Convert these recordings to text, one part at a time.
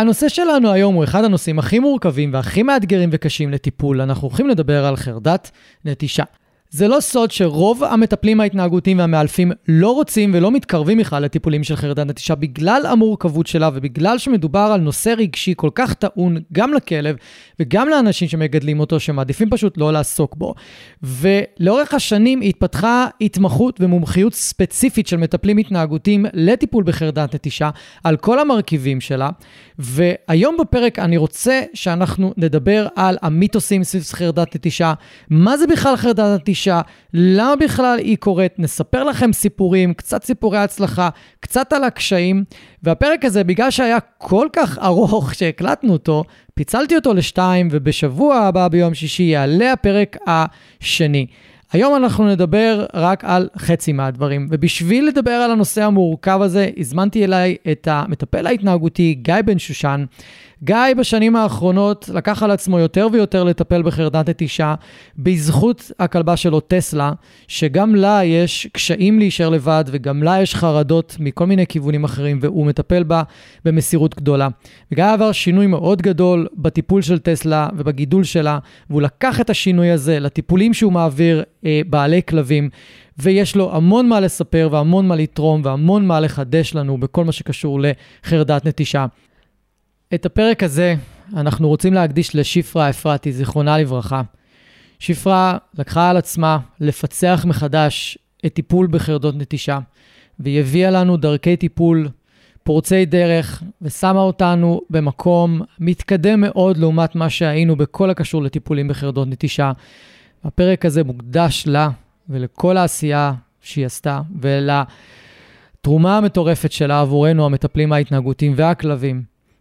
הנושא שלנו היום הוא אחד הנושאים הכי מורכבים והכי מאתגרים וקשים לטיפול. אנחנו הולכים לדבר על חרדת נטישה. זה לא סוד שרוב המטפלים ההתנהגותיים והמאלפים לא רוצים ולא מתקרבים בכלל לטיפולים של חרדת נטישה בגלל המורכבות שלה ובגלל שמדובר על נושא רגשי כל כך טעון גם לכלב וגם לאנשים שמגדלים אותו שמעדיפים פשוט לא לעסוק בו. ולאורך השנים התפתחה התמחות ומומחיות ספציפית של מטפלים התנהגותיים לטיפול בחרדת נטישה על כל המרכיבים שלה. והיום בפרק אני רוצה שאנחנו נדבר על המיתוסים סביב חרדת נטישה, מה זה בכלל חרדת נטישה. אישה, למה בכלל היא קורית, נספר לכם סיפורים, קצת סיפורי הצלחה, קצת על הקשיים, והפרק הזה, בגלל שהיה כל כך ארוך שהקלטנו אותו, פיצלתי אותו לשתיים, ובשבוע הבא ביום שישי יעלה הפרק השני. היום אנחנו נדבר רק על חצי מהדברים, ובשביל לדבר על הנושא המורכב הזה, הזמנתי אליי את המטפל ההתנהגותי גיא בן שושן. גיא בשנים האחרונות לקח על עצמו יותר ויותר לטפל בחרדת נטישה, בזכות הכלבה שלו טסלה, שגם לה יש קשיים להישאר לבד וגם לה יש חרדות מכל מיני כיוונים אחרים, והוא מטפל בה במסירות גדולה. וגיא עבר שינוי מאוד גדול בטיפול של טסלה ובגידול שלה, והוא לקח את השינוי הזה לטיפולים שהוא מעביר אה, בעלי כלבים. ויש לו המון מה לספר והמון מה לתרום והמון מה לחדש לנו בכל מה שקשור לחרדת נטישה. את הפרק הזה אנחנו רוצים להקדיש לשפרה אפרתי, זיכרונה לברכה. שפרה לקחה על עצמה לפצח מחדש את טיפול בחרדות נטישה, והיא הביאה לנו דרכי טיפול פורצי דרך, ושמה אותנו במקום מתקדם מאוד לעומת מה שהיינו בכל הקשור לטיפולים בחרדות נטישה. הפרק הזה מוקדש לה ולכל העשייה שהיא עשתה, ולתרומה המטורפת שלה עבורנו, המטפלים ההתנהגותיים והכלבים.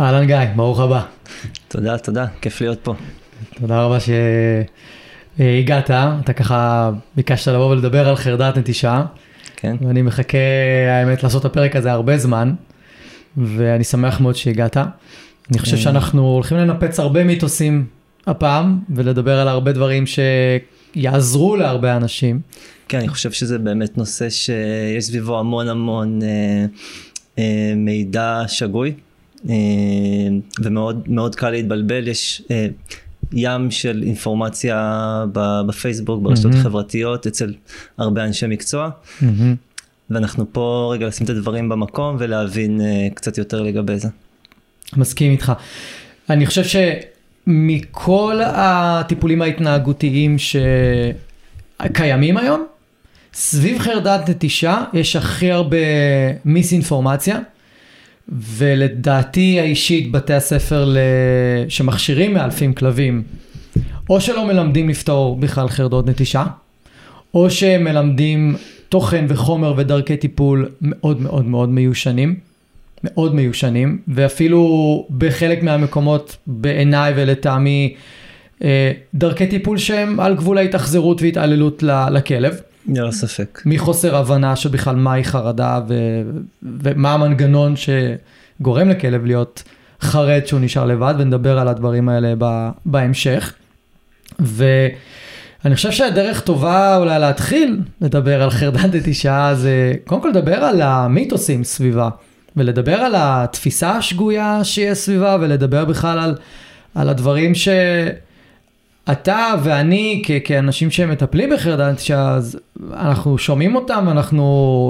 אהלן גיא, ברוך הבא. תודה, תודה, כיף להיות פה. תודה רבה שהגעת, אתה ככה ביקשת לבוא ולדבר על חרדת נטישה. כן. ואני מחכה, האמת, לעשות את הפרק הזה הרבה זמן, ואני שמח מאוד שהגעת. אני חושב כן. שאנחנו הולכים לנפץ הרבה מיתוסים הפעם, ולדבר על הרבה דברים שיעזרו להרבה אנשים. כן, אני חושב שזה באמת נושא שיש סביבו המון המון אה, אה, מידע שגוי. אה, ומאוד מאוד קל להתבלבל, יש אה, ים של אינפורמציה בפייסבוק, ברשתות mm-hmm. החברתיות, אצל הרבה אנשי מקצוע. Mm-hmm. ואנחנו פה רגע לשים את הדברים במקום ולהבין uh, קצת יותר לגבי זה. מסכים איתך. אני חושב שמכל הטיפולים ההתנהגותיים שקיימים היום, סביב חרדת נטישה יש הכי הרבה מיס-אינפורמציה. ולדעתי האישית, בתי הספר שמכשירים מאלפים כלבים, או שלא מלמדים לפתור בכלל חרדות נטישה, או שהם מלמדים תוכן וחומר ודרכי טיפול מאוד מאוד מאוד מיושנים, מאוד מיושנים, ואפילו בחלק מהמקומות בעיניי ולטעמי אה, דרכי טיפול שהם על גבול ההתאכזרות והתעללות לכלב. ללא ספק. מחוסר הבנה שבכלל מהי חרדה ו... ומה המנגנון שגורם לכלב להיות חרד שהוא נשאר לבד, ונדבר על הדברים האלה בהמשך. ואני חושב שהדרך טובה אולי להתחיל לדבר על חרדת נטישה זה קודם כל לדבר על המיתוסים סביבה, ולדבר על התפיסה השגויה שיש סביבה, ולדבר בכלל על, על הדברים ש... אתה ואני כ- כאנשים שמטפלים בחרדת נטישה, אז אנחנו שומעים אותם, אנחנו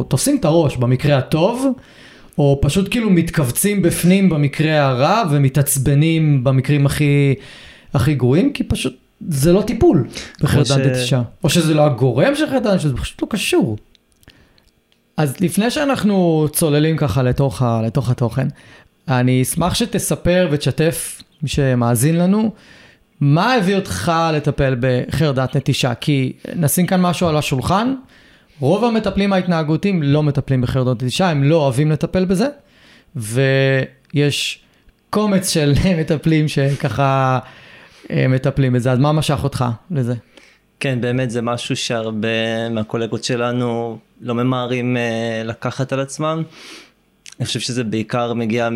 תופסים את הראש במקרה הטוב, או פשוט כאילו מתכווצים בפנים במקרה הרע ומתעצבנים במקרים הכי, הכי גרועים, כי פשוט זה לא טיפול בחרדת ש- נטישה. או שזה לא הגורם של חרדת נטישה, זה פשוט לא קשור. אז לפני שאנחנו צוללים ככה לתוך, ה, לתוך התוכן, אני אשמח שתספר ותשתף, מי שמאזין לנו, מה הביא אותך לטפל בחרדת נטישה? כי נשים כאן משהו על השולחן, רוב המטפלים ההתנהגותיים לא מטפלים בחרדת נטישה, הם לא אוהבים לטפל בזה, ויש קומץ של מטפלים שככה אה, מטפלים בזה, אז מה משך אותך לזה? כן, באמת זה משהו שהרבה מהקולגות שלנו לא ממהרים אה, לקחת על עצמם. אני חושב שזה בעיקר מגיע.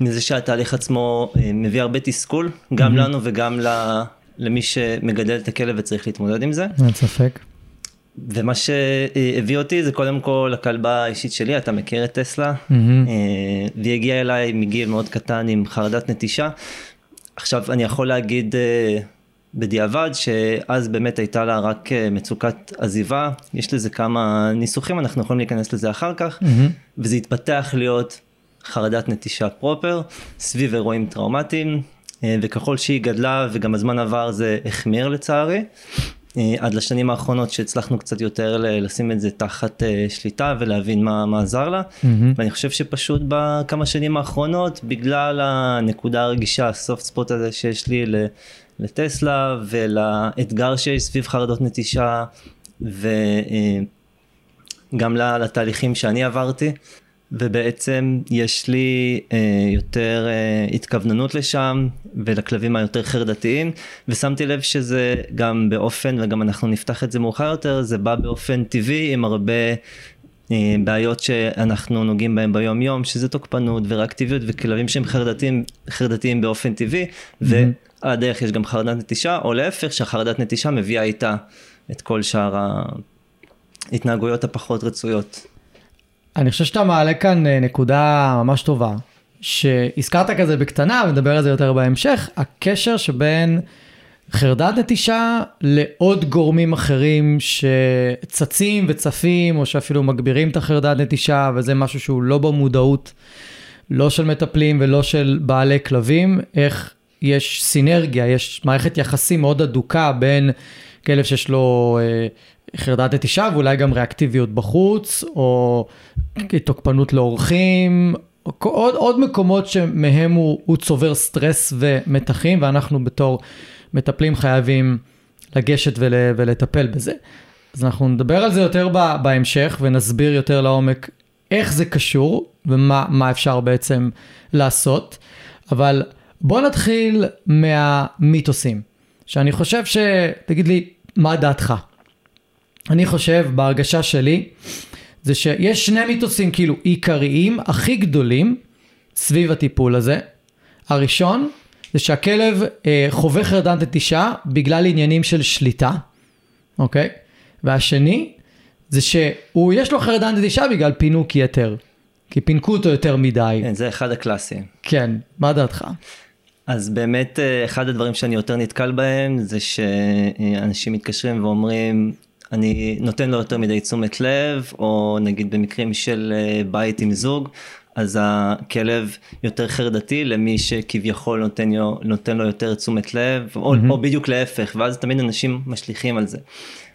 מזה שהתהליך עצמו אה, מביא הרבה תסכול, גם מהמם. לנו וגם ל... למי שמגדל את הכלב וצריך להתמודד עם זה. אין ספק. ומה שהביא אותי זה קודם כל הכלבה האישית שלי, אתה מכיר את טסלה? אה, והיא הגיעה אליי מגיל מאוד קטן עם חרדת נטישה. עכשיו אני יכול להגיד אה, בדיעבד שאז באמת הייתה לה רק מצוקת עזיבה, יש לזה כמה ניסוחים, אנחנו יכולים להיכנס לזה אחר כך, מהמם. וזה התפתח להיות חרדת נטישה פרופר, סביב אירועים טראומטיים, אה, וככל שהיא גדלה וגם הזמן עבר זה החמיר לצערי. אה, עד לשנים האחרונות שהצלחנו קצת יותר לשים את זה תחת אה, שליטה ולהבין מה, מה עזר לה. מהמם. ואני חושב שפשוט בכמה שנים האחרונות, בגלל הנקודה הרגישה, הסופט ספוט הזה שיש לי לטסלה ולאתגר שיש סביב חרדות נטישה וגם לתהליכים שאני עברתי, ובעצם יש לי אה, יותר אה, התכווננות לשם ולכלבים היותר חרדתיים ושמתי לב שזה גם באופן וגם אנחנו נפתח את זה מאוחר יותר זה בא באופן טבעי עם הרבה אה, בעיות שאנחנו נוגעים בהם ביום יום שזה תוקפנות וריאקטיביות וכלבים שהם חרדתיים חרדתיים באופן טבעי ועל הדרך יש גם חרדת נטישה או להפך שהחרדת נטישה מביאה איתה את כל שאר ההתנהגויות הפחות רצויות. אני חושב שאתה מעלה כאן אה, נקודה ממש טובה, שהזכרת כזה בקטנה, ונדבר על זה יותר בהמשך, הקשר שבין חרדת נטישה לעוד גורמים אחרים שצצים וצפים, או שאפילו מגבירים את החרדת נטישה, וזה משהו שהוא לא במודעות, לא של מטפלים ולא של בעלי כלבים, איך יש סינרגיה, יש מערכת יחסים מאוד הדוקה בין כלב שיש לו אה, חרדת נטישה ואולי גם ריאקטיביות בחוץ, או תוקפנות לאורחים, או עוד, עוד מקומות שמהם הוא, הוא צובר סטרס ומתחים, ואנחנו בתור מטפלים חייבים לגשת ול, ולטפל בזה. אז אנחנו נדבר על זה יותר בהמשך ונסביר יותר לעומק איך זה קשור ומה מה אפשר בעצם לעשות, אבל בוא נתחיל מהמיתוסים, שאני חושב ש... תגיד לי, מה דעתך? אני חושב, בהרגשה שלי, זה שיש שני מיתוסים כאילו עיקריים, הכי גדולים, סביב הטיפול הזה. הראשון, זה שהכלב אה, חווה חרדת נטישה בגלל עניינים של שליטה, אוקיי? והשני, זה שהוא, יש לו חרדת נטישה בגלל פינוק יתר. כי פינקו אותו יותר מדי. כן, זה אחד הקלאסיים. כן, מה דעתך? אז באמת אה, אחד הדברים שאני יותר נתקל בהם זה שאנשים מתקשרים ואומרים אני נותן לו יותר מדי תשומת לב או נגיד במקרים של אה, בית עם זוג אז הכלב יותר חרדתי למי שכביכול נותן לו, נותן לו יותר תשומת לב או, מהמם. או בדיוק להפך ואז תמיד אנשים משליכים על זה.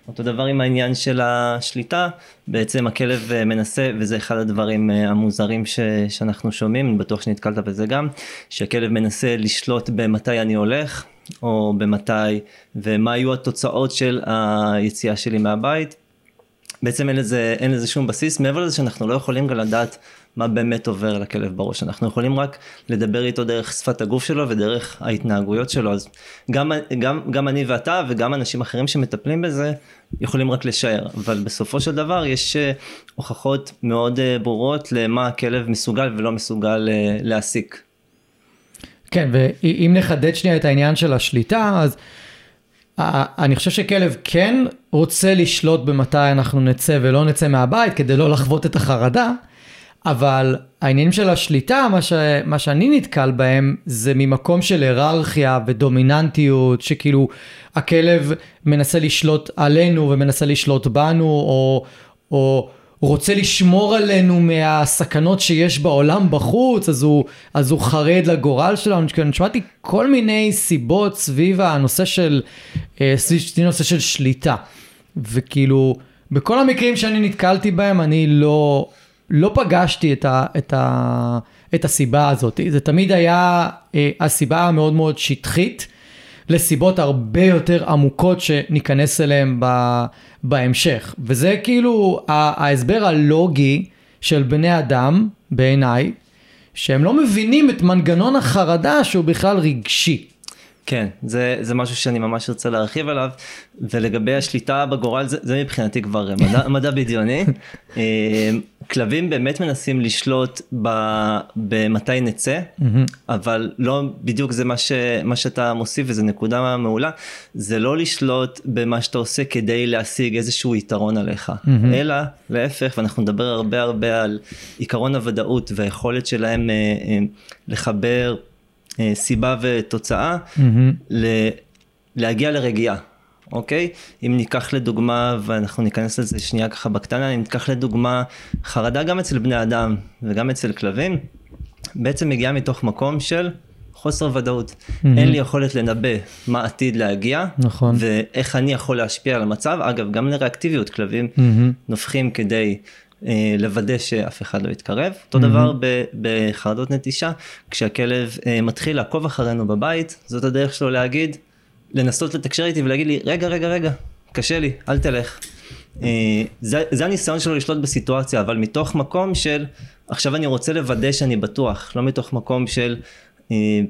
אותו דבר עם העניין של השליטה, בעצם הכלב אה, מנסה, וזה אחד הדברים אה, המוזרים ש, שאנחנו שומעים, אני בטוח שנתקלת בזה גם, שהכלב מנסה לשלוט במתי אני הולך, או במתי, ומה יהיו התוצאות של היציאה שלי מהבית. בעצם אין לזה, אין לזה שום בסיס, מעבר לזה שאנחנו לא יכולים גם לדעת מה באמת עובר לכלב בראש, אנחנו יכולים רק לדבר איתו דרך שפת הגוף שלו ודרך ההתנהגויות שלו, אז גם, גם, גם אני ואתה וגם אנשים אחרים שמטפלים בזה יכולים רק לשער, אבל בסופו של דבר יש אה, הוכחות מאוד אה, ברורות למה הכלב מסוגל ולא מסוגל אה, להסיק. כן, ואם נחדד שנייה את העניין של השליטה, אז אני חושב שכלב כן רוצה לשלוט במתי אנחנו נצא ולא נצא מהבית כדי לא לחוות את החרדה, אבל העניינים של השליטה, מה, ש... מה שאני נתקל בהם, זה ממקום של היררכיה ודומיננטיות, שכאילו הכלב מנסה לשלוט עלינו ומנסה לשלוט בנו, או, או רוצה לשמור עלינו מהסכנות שיש בעולם בחוץ, אז הוא, אז הוא חרד לגורל שלנו. אני שמעתי כל מיני סיבות סביב הנושא של, אה, סביב נושא של שליטה. וכאילו, בכל המקרים שאני נתקלתי בהם, אני לא... לא פגשתי את, ה, את, ה, את הסיבה הזאת. זה תמיד היה אה, הסיבה המאוד מאוד שטחית לסיבות הרבה יותר עמוקות שניכנס אליהן בהמשך. וזה כאילו ההסבר הלוגי של בני אדם, בעיניי, שהם לא מבינים את מנגנון החרדה שהוא בכלל רגשי. כן, זה, זה משהו שאני ממש רוצה להרחיב עליו, ולגבי השליטה בגורל, זה, זה מבחינתי כבר מדע, מדע בדיוני. אה, כלבים באמת מנסים לשלוט במתי נצא, אבל לא בדיוק זה מה, ש, מה שאתה מוסיף, וזו נקודה מעולה, זה לא לשלוט במה שאתה עושה כדי להשיג איזשהו יתרון עליך, אלא להפך, ואנחנו נדבר הרבה הרבה על עיקרון הוודאות והיכולת שלהם אה, אה, לחבר סיבה ותוצאה, ל- להגיע לרגיעה. אוקיי? אם ניקח לדוגמה, ואנחנו ניכנס לזה שנייה ככה בקטנה, אם ניקח לדוגמה חרדה גם אצל בני אדם וגם אצל כלבים, בעצם מגיעה מתוך מקום של חוסר ודאות. Mm-hmm. אין לי יכולת לנבא מה עתיד להגיע, נכון. ואיך אני יכול להשפיע על המצב. אגב, גם לריאקטיביות כלבים mm-hmm. נופחים כדי אה, לוודא שאף אחד לא יתקרב. אותו mm-hmm. דבר בחרדות נטישה, כשהכלב אה, מתחיל לעקוב אחרינו בבית, זאת הדרך שלו להגיד, לנסות לתקשר איתי ולהגיד לי, רגע, רגע, רגע, קשה לי, אל תלך. אה, זה, זה הניסיון שלו לשלוט בסיטואציה, אבל מתוך מקום של, עכשיו אני רוצה לוודא שאני בטוח, לא מתוך מקום של, אה,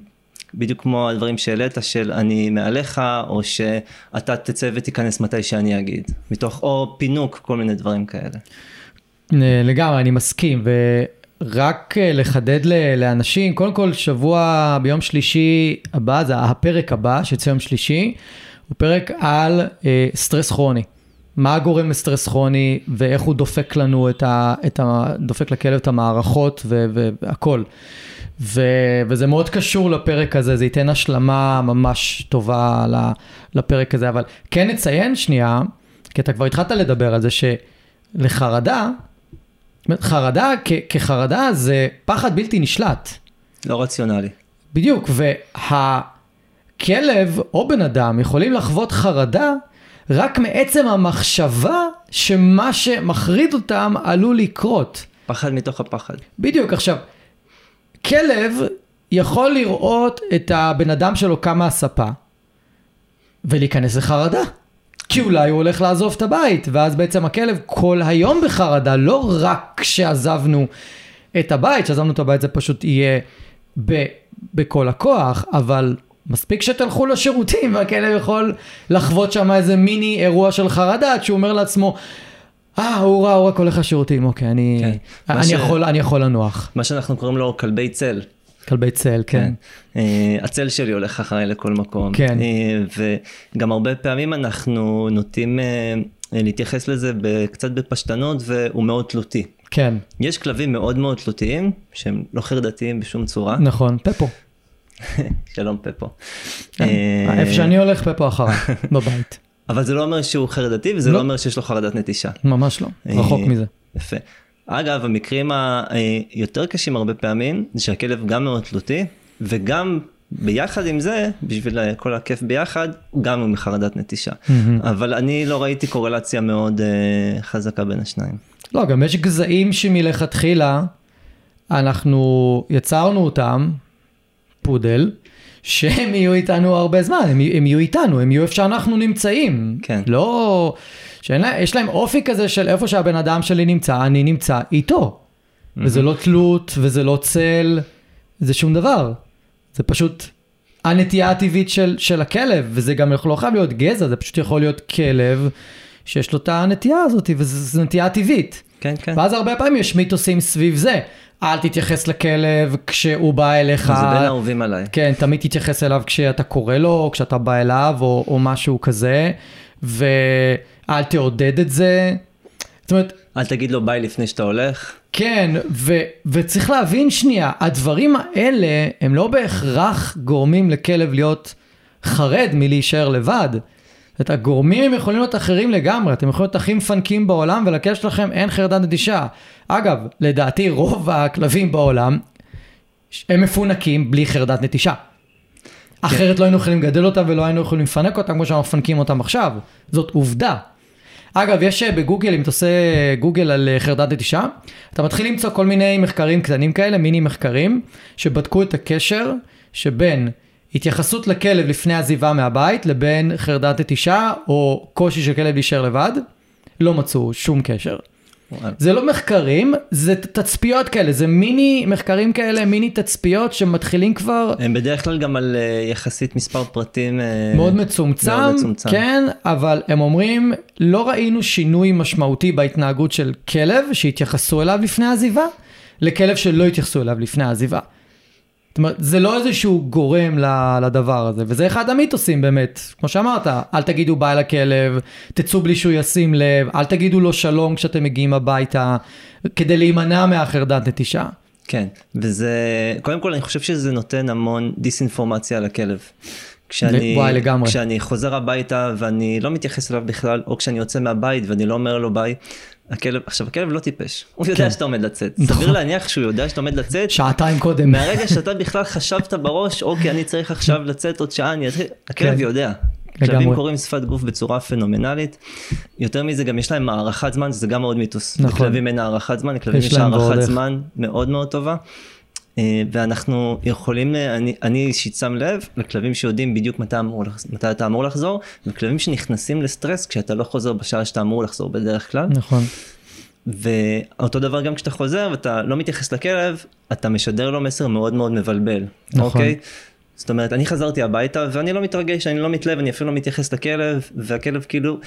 בדיוק כמו הדברים שהעלית, של אני מעליך, או שאתה תצא ותיכנס מתי שאני אגיד. מתוך, או פינוק, כל מיני דברים כאלה. לגמרי, אני מסכים. ו... רק אה, לחדד לאנשים, קודם כל שבוע ביום שלישי הבא, זה הפרק הבא שיצא יום שלישי, הוא פרק על אה, סטרס כרוני. מה גורם לסטרס כרוני ואיך הוא דופק לנו את ה... את ה דופק לכלב את המערכות והכל. ו, וזה מאוד קשור לפרק הזה, זה ייתן השלמה ממש טובה לפרק הזה, אבל כן נציין שנייה, כי אתה כבר התחלת לדבר על זה שלחרדה, חרדה כחרדה זה פחד בלתי נשלט. לא רציונלי. בדיוק, והכלב או בן אדם יכולים לחוות חרדה רק מעצם המחשבה שמה שמחריד אותם עלול לקרות. פחד מתוך הפחד. בדיוק, עכשיו, כלב יכול לראות את הבן אדם שלו קם מהספה ולהיכנס לחרדה. כי אולי הוא הולך לעזוב את הבית, ואז בעצם הכלב כל היום בחרדה, לא רק כשעזבנו את הבית, כשעזבנו את הבית זה פשוט יהיה ב, בכל הכוח, אבל מספיק שתלכו לשירותים והכלב יכול לחוות שם איזה מיני אירוע של חרדה, שהוא אומר לעצמו, אה, הוא רע, הוא רק הולך לשירותים, אוקיי, אני, כן. אני, ש... יכול, אני יכול לנוח. מה שאנחנו קוראים לו כלבי צל. כלבי צל, כן. כן. Uh, הצל שלי הולך אחריי לכל מקום. כן. Uh, וגם הרבה פעמים אנחנו נוטים uh, להתייחס לזה קצת בפשטנות והוא מאוד תלותי. כן. יש כלבים מאוד מאוד תלותיים שהם לא חרדתיים בשום צורה. נכון, פפו. שלום פפו. כן. איפה שאני הולך פפו אחריי, בבית. אבל זה לא אומר שהוא חרדתי וזה לא, לא אומר שיש לו חרדת נטישה. ממש לא, רחוק מזה. יפה. אגב, המקרים היותר קשים הרבה פעמים, זה שהכלב גם מאוד תלותי, וגם ביחד עם זה, בשביל כל הכיף ביחד, גם הוא מחרדת נטישה. Mm-hmm. אבל אני לא ראיתי קורלציה מאוד uh, חזקה בין השניים. לא, גם יש גזעים שמלכתחילה, אנחנו יצרנו אותם, פודל, שהם יהיו איתנו הרבה זמן, הם, הם יהיו איתנו, הם יהיו איפה שאנחנו נמצאים. כן. לא, שיש להם אופי כזה של איפה שהבן אדם שלי נמצא, אני נמצא איתו. Mm-hmm. וזה לא תלות, וזה לא צל, זה שום דבר. זה פשוט הנטייה הטבעית של, של הכלב, וזה גם לא חייב להיות גזע, זה פשוט יכול להיות כלב שיש לו את הנטייה הזאת, וזו נטייה טבעית. כן, כן. ואז הרבה פעמים יש מיתוסים סביב זה. אל תתייחס לכלב כשהוא בא אליך. זה בין האהובים עליי. כן, תמיד תתייחס אליו כשאתה קורא לו, או כשאתה בא אליו, או, או משהו כזה, ואל תעודד את זה. זאת אומרת, אל תגיד לו ביי לפני שאתה הולך. כן, ו- וצריך להבין שנייה, הדברים האלה הם לא בהכרח גורמים לכלב להיות חרד מלהישאר לבד. את הגורמים הם יכולים להיות אחרים לגמרי, אתם יכולים להיות הכי מפנקים בעולם ולכלב שלכם אין חרדת נטישה. אגב, לדעתי רוב הכלבים בעולם הם מפונקים בלי חרדת נטישה. אחרת לא היינו יכולים לגדל אותם ולא היינו יכולים לפנק אותם כמו שאנחנו מפנקים אותם עכשיו. זאת עובדה. אגב, יש אה, בגוגל, אם אתה עושה גוגל על אה, חרדת נטישה, אתה מתחיל למצוא כל מיני מחקרים קטנים כאלה, מיני מחקרים, שבדקו את הקשר שבין התייחסות לכלב לפני עזיבה מהבית לבין חרדת נטישה או קושי של כלב להישאר לבד, לא מצאו שום קשר. זה לא מחקרים, זה תצפיות כאלה, זה מיני מחקרים כאלה, מיני תצפיות שמתחילים כבר... הם בדרך כלל גם על אה, יחסית מספר פרטים אה, מאוד מצומצם, מאוד מצומצם. כן, אבל הם אומרים, לא ראינו שינוי משמעותי בהתנהגות של כלב שהתייחסו אליו לפני העזיבה, לכלב שלא התייחסו אליו לפני העזיבה. זאת אומרת, זה לא איזשהו גורם לדבר הזה, וזה אחד המיתוסים באמת, כמו שאמרת, אל תגידו ביי לכלב, תצאו בלי שהוא ישים לב, אל תגידו לו שלום כשאתם מגיעים הביתה, כדי להימנע מהחרדת נטישה. כן, וזה, קודם כל אני חושב שזה נותן המון דיסאינפורמציה לכלב. כשאני, וואי, לגמרי. כשאני חוזר הביתה ואני לא מתייחס אליו בכלל, או כשאני יוצא מהבית ואני לא אומר לו ביי, הכלב, עכשיו הכלב לא טיפש, הוא יודע כן. שאתה עומד לצאת. נכון. סביר להניח שהוא יודע שאתה עומד לצאת, שעתיים קודם. מהרגע שאתה בכלל חשבת בראש, אוקיי, אני צריך עכשיו לצאת עוד שעה, אני אתחיל, הכלב כן. יודע. כלבים קוראים שפת גוף בצורה פנומנלית. יותר מזה, גם יש להם הערכת זמן, שזה גם מאוד מיתוס. נכון. לכלבים אין הערכת זמן, לכלבים יש הערכת. זמן מאוד מאוד טובה. אה, ואנחנו יכולים, אה, אני, אני אישית שם לב לכלבים שיודעים בדיוק מתי, אמור, מתי אתה אמור לחזור, וכלבים שנכנסים לסטרס כשאתה לא חוזר בשעה שאתה אמור לחזור בדרך כלל. נכון. ואותו דבר גם כשאתה חוזר ואתה לא מתייחס לכלב, אתה משדר לו מסר מאוד מאוד מבלבל, נכון. אוקיי? זאת אומרת, אני חזרתי הביתה ואני לא מתרגש, אני לא מתלהב, אני אפילו לא מתייחס לכלב, והכלב כאילו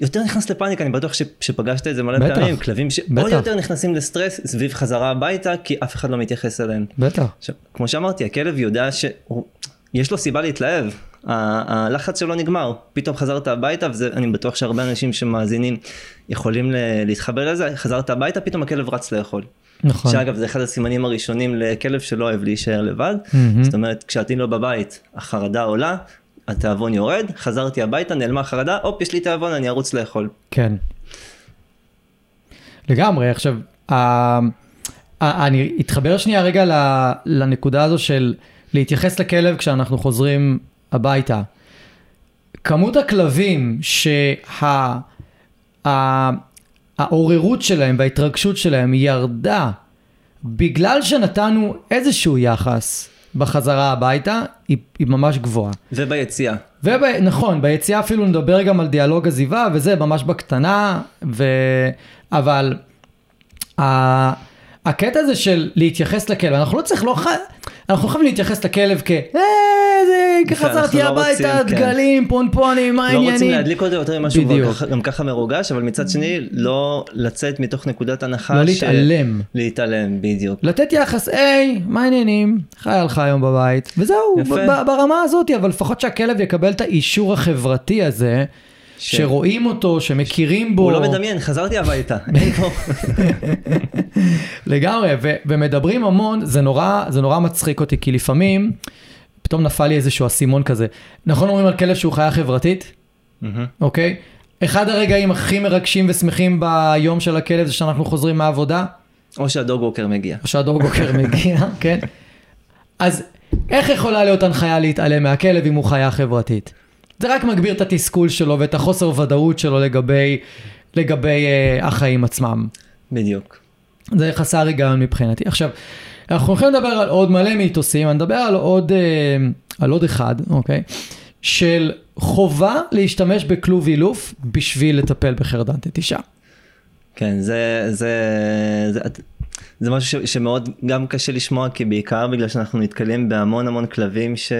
יותר נכנס לפאניקה, אני בטוח ש, שפגשת את זה מלא בטח. פעמים, כלבים שעוד. יותר נכנסים לסטרס סביב חזרה הביתה, כי אף אחד לא מתייחס אליהם. בטח. עכשיו, כמו שאמרתי, הכלב יודע שיש לו סיבה להתלהב, הלחץ שלו נגמר, פתאום חזרת הביתה, ואני בטוח שהרבה אנשים שמאזינים יכולים להתחבר לזה, חזרת הביתה, פתאום הכלב רץ לאכול. נכון. שאגב, זה אחד הסימנים הראשונים לכלב שלא אוהב להישאר לבד, מהמם. זאת אומרת, כשעתיד לו בבית, החרדה עולה, התיאבון יורד, חזרתי הביתה, נעלמה החרדה, הופ, יש לי תיאבון, אני ארוץ לאכול. כן. לגמרי, עכשיו, ה- ה- אני אתחבר שנייה רגע לנקודה הזו של להתייחס לכלב כשאנחנו חוזרים הביתה. כמות הכלבים שהעוררות שלהם וההתרגשות שלהם ירדה בגלל שנתנו איזשהו יחס בחזרה הביתה, היא, היא ממש גבוהה. וביציאה. ונכון, ביציאה אפילו נדבר גם על דיאלוג עזיבה וזה ממש בקטנה, ו... אבל ה... הקטע הזה של להתייחס לכלב, אנחנו לא צריך, לא ח... אנחנו יכולים להתייחס לכלב כ... אה, זה, חזרתי לא הביתה, כן. דגלים, פונפונים, מה לא העניינים? רוצים להדליק אותו יותר ממה שהוא גם ככה מרוגש, אבל מצד שני, לא לצאת מתוך נקודת הנחה לא להתעלם. להתעלם, בדיוק. לתת יחס, היי, מה העניינים? היה לך היום בבית? וזהו, ברמה הזאת, אבל לפחות שהכלב יקבל את האישור החברתי הזה, ש- שרואים אותו, שמכירים בו. הוא לא מדמיין, חזרתי הביתה. לגמרי, ו- ומדברים המון, זה נורא, זה נורא מצחיק אותי, כי לפעמים, פתאום נפל לי איזשהו אסימון כזה. נכון אומרים על כלב שהוא חיה חברתית. אוקיי? אחד הרגעים הכי מרגשים ושמחים ביום של הכלב זה שאנחנו חוזרים מהעבודה, או שהדוג ווקר מגיע. או שהדורגוקר מגיע, כן? אז איך יכולה להיות הנחיה להתעלם מהכלב אם הוא חיה חברתית? זה רק מגביר את התסכול שלו ואת החוסר ודאות שלו לגבי, לגבי אה, החיים עצמם. בדיוק. זה חסר היגיון מבחינתי. עכשיו, אנחנו הולכים לדבר על עוד מלא מיתוסים, אני מדבר על עוד, אה, על עוד אחד, אוקיי? של חובה להשתמש בכלוב אילוף בשביל לטפל בחרדת נטישה. כן, זה, זה, זה, זה משהו ש, שמאוד גם קשה לשמוע, כי בעיקר בגלל שאנחנו נתקלים בהמון המון כלבים ש...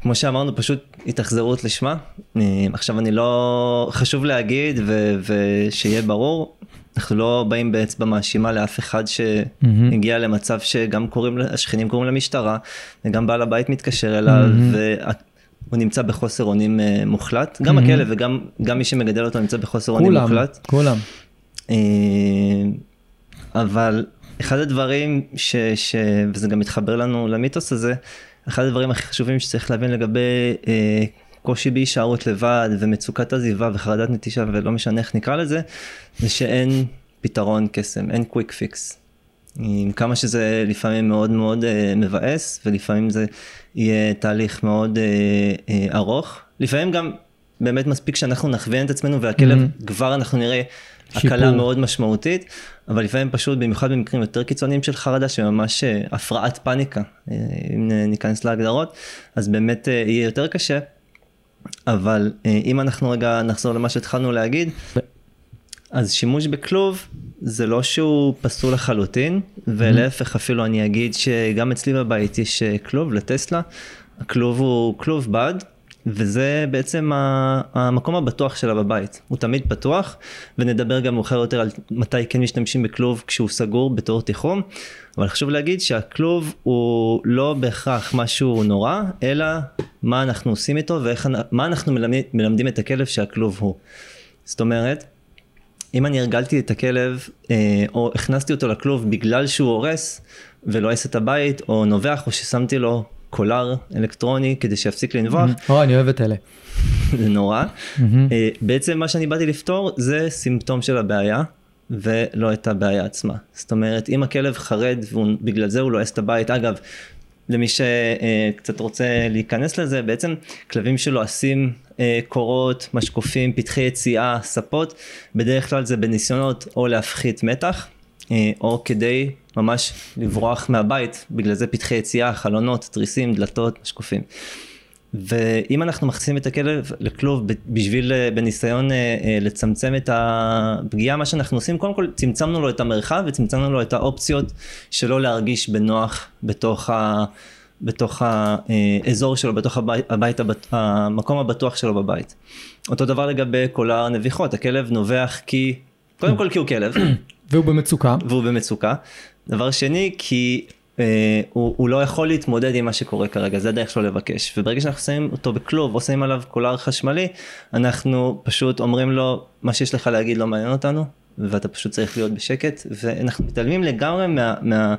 כמו שאמרנו, פשוט התאכזרות לשמה. אה, עכשיו אני לא... חשוב להגיד ו, ושיהיה ברור, אנחנו לא באים באצבע מאשימה לאף אחד שהגיע למצב שגם קוראים, השכנים קוראים למשטרה, וגם בעל הבית מתקשר אליו, והוא נמצא בחוסר אונים אה, מוחלט. גם הכלב וגם גם מי שמגדל אותו נמצא בחוסר אונים כולם, מוחלט. כולם. אה, אבל אחד הדברים, ש, ש, וזה גם מתחבר לנו למיתוס הזה, אחד הדברים הכי חשובים שצריך להבין לגבי אה, קושי בהישארות לבד ומצוקת עזיבה וחרדת נטישה ולא משנה איך נקרא לזה, זה שאין פתרון קסם, אין quick fix. עם כמה שזה לפעמים מאוד מאוד אה, מבאס ולפעמים זה יהיה תהליך מאוד אה, אה, ארוך. לפעמים גם באמת מספיק שאנחנו נכוון את עצמנו והכלב אמ-הממ. כבר אנחנו נראה שיפור. הקלה מאוד משמעותית, אבל לפעמים פשוט במיוחד במקרים יותר קיצוניים של חרדה שממש אה, הפרעת פאניקה, אה, אם ניכנס להגדרות, אז באמת אה, יהיה יותר קשה. אבל אם אנחנו רגע נחזור למה שהתחלנו להגיד, אז שימוש בכלוב זה לא שהוא פסול לחלוטין, ולהפך אפילו אני אגיד שגם אצלי בבית יש כלוב לטסלה, הכלוב הוא כלוב בד, וזה בעצם המקום הבטוח שלה בבית. הוא תמיד פתוח, ונדבר גם מאוחר יותר על מתי כן משתמשים בכלוב כשהוא סגור בתור תיחום, אבל חשוב להגיד שהכלוב הוא לא בהכרח משהו נורא, אלא מה אנחנו עושים איתו ומה אנחנו מלמדים, מלמדים את הכלב שהכלוב הוא. זאת אומרת, אם אני הרגלתי את הכלב, אה, או הכנסתי אותו לכלוב בגלל שהוא הורס, ולא הורס את הבית, או נובח, או ששמתי לו קולר אלקטרוני כדי שיפסיק לנבוח. או, אני אוהב את אלה. זה נורא. אה, בעצם מה שאני באתי לפתור זה סימפטום של הבעיה. ולא את הבעיה עצמה. זאת אומרת, אם הכלב חרד ובגלל זה הוא לועס את הבית, אגב, למי שקצת רוצה להיכנס לזה, בעצם כלבים שלועסים אה, קורות, משקופים, פתחי יציאה, ספות, בדרך כלל זה בניסיונות או להפחית מתח, אה, או כדי ממש לברוח מהבית, בגלל זה פתחי יציאה, חלונות, תריסים, דלתות, משקופים. ואם אנחנו מכניסים את הכלב לכלוב בשביל, אה, בניסיון לצמצם את הפגיעה, מה שאנחנו עושים, קודם כל צמצמנו לו את המרחב וצמצמנו לו את האופציות שלא להרגיש בנוח בתוך ה... בתוך האזור שלו, בתוך הבית, הבית, המקום הבטוח שלו בבית. אותו דבר לגבי כל הנביחות, הכלב נובח כי, קודם כל כי הוא כלב. והוא במצוקה. והוא במצוקה. דבר שני, כי אה, הוא, הוא לא יכול להתמודד עם מה שקורה כרגע, זה הדרך שלו לבקש. וברגע שאנחנו שמים אותו בכלוב או שמים עליו קולר חשמלי, אנחנו פשוט אומרים לו, מה שיש לך להגיד לא מעניין אותנו, ואתה פשוט צריך להיות בשקט, ואנחנו מתעלמים לגמרי מה... מה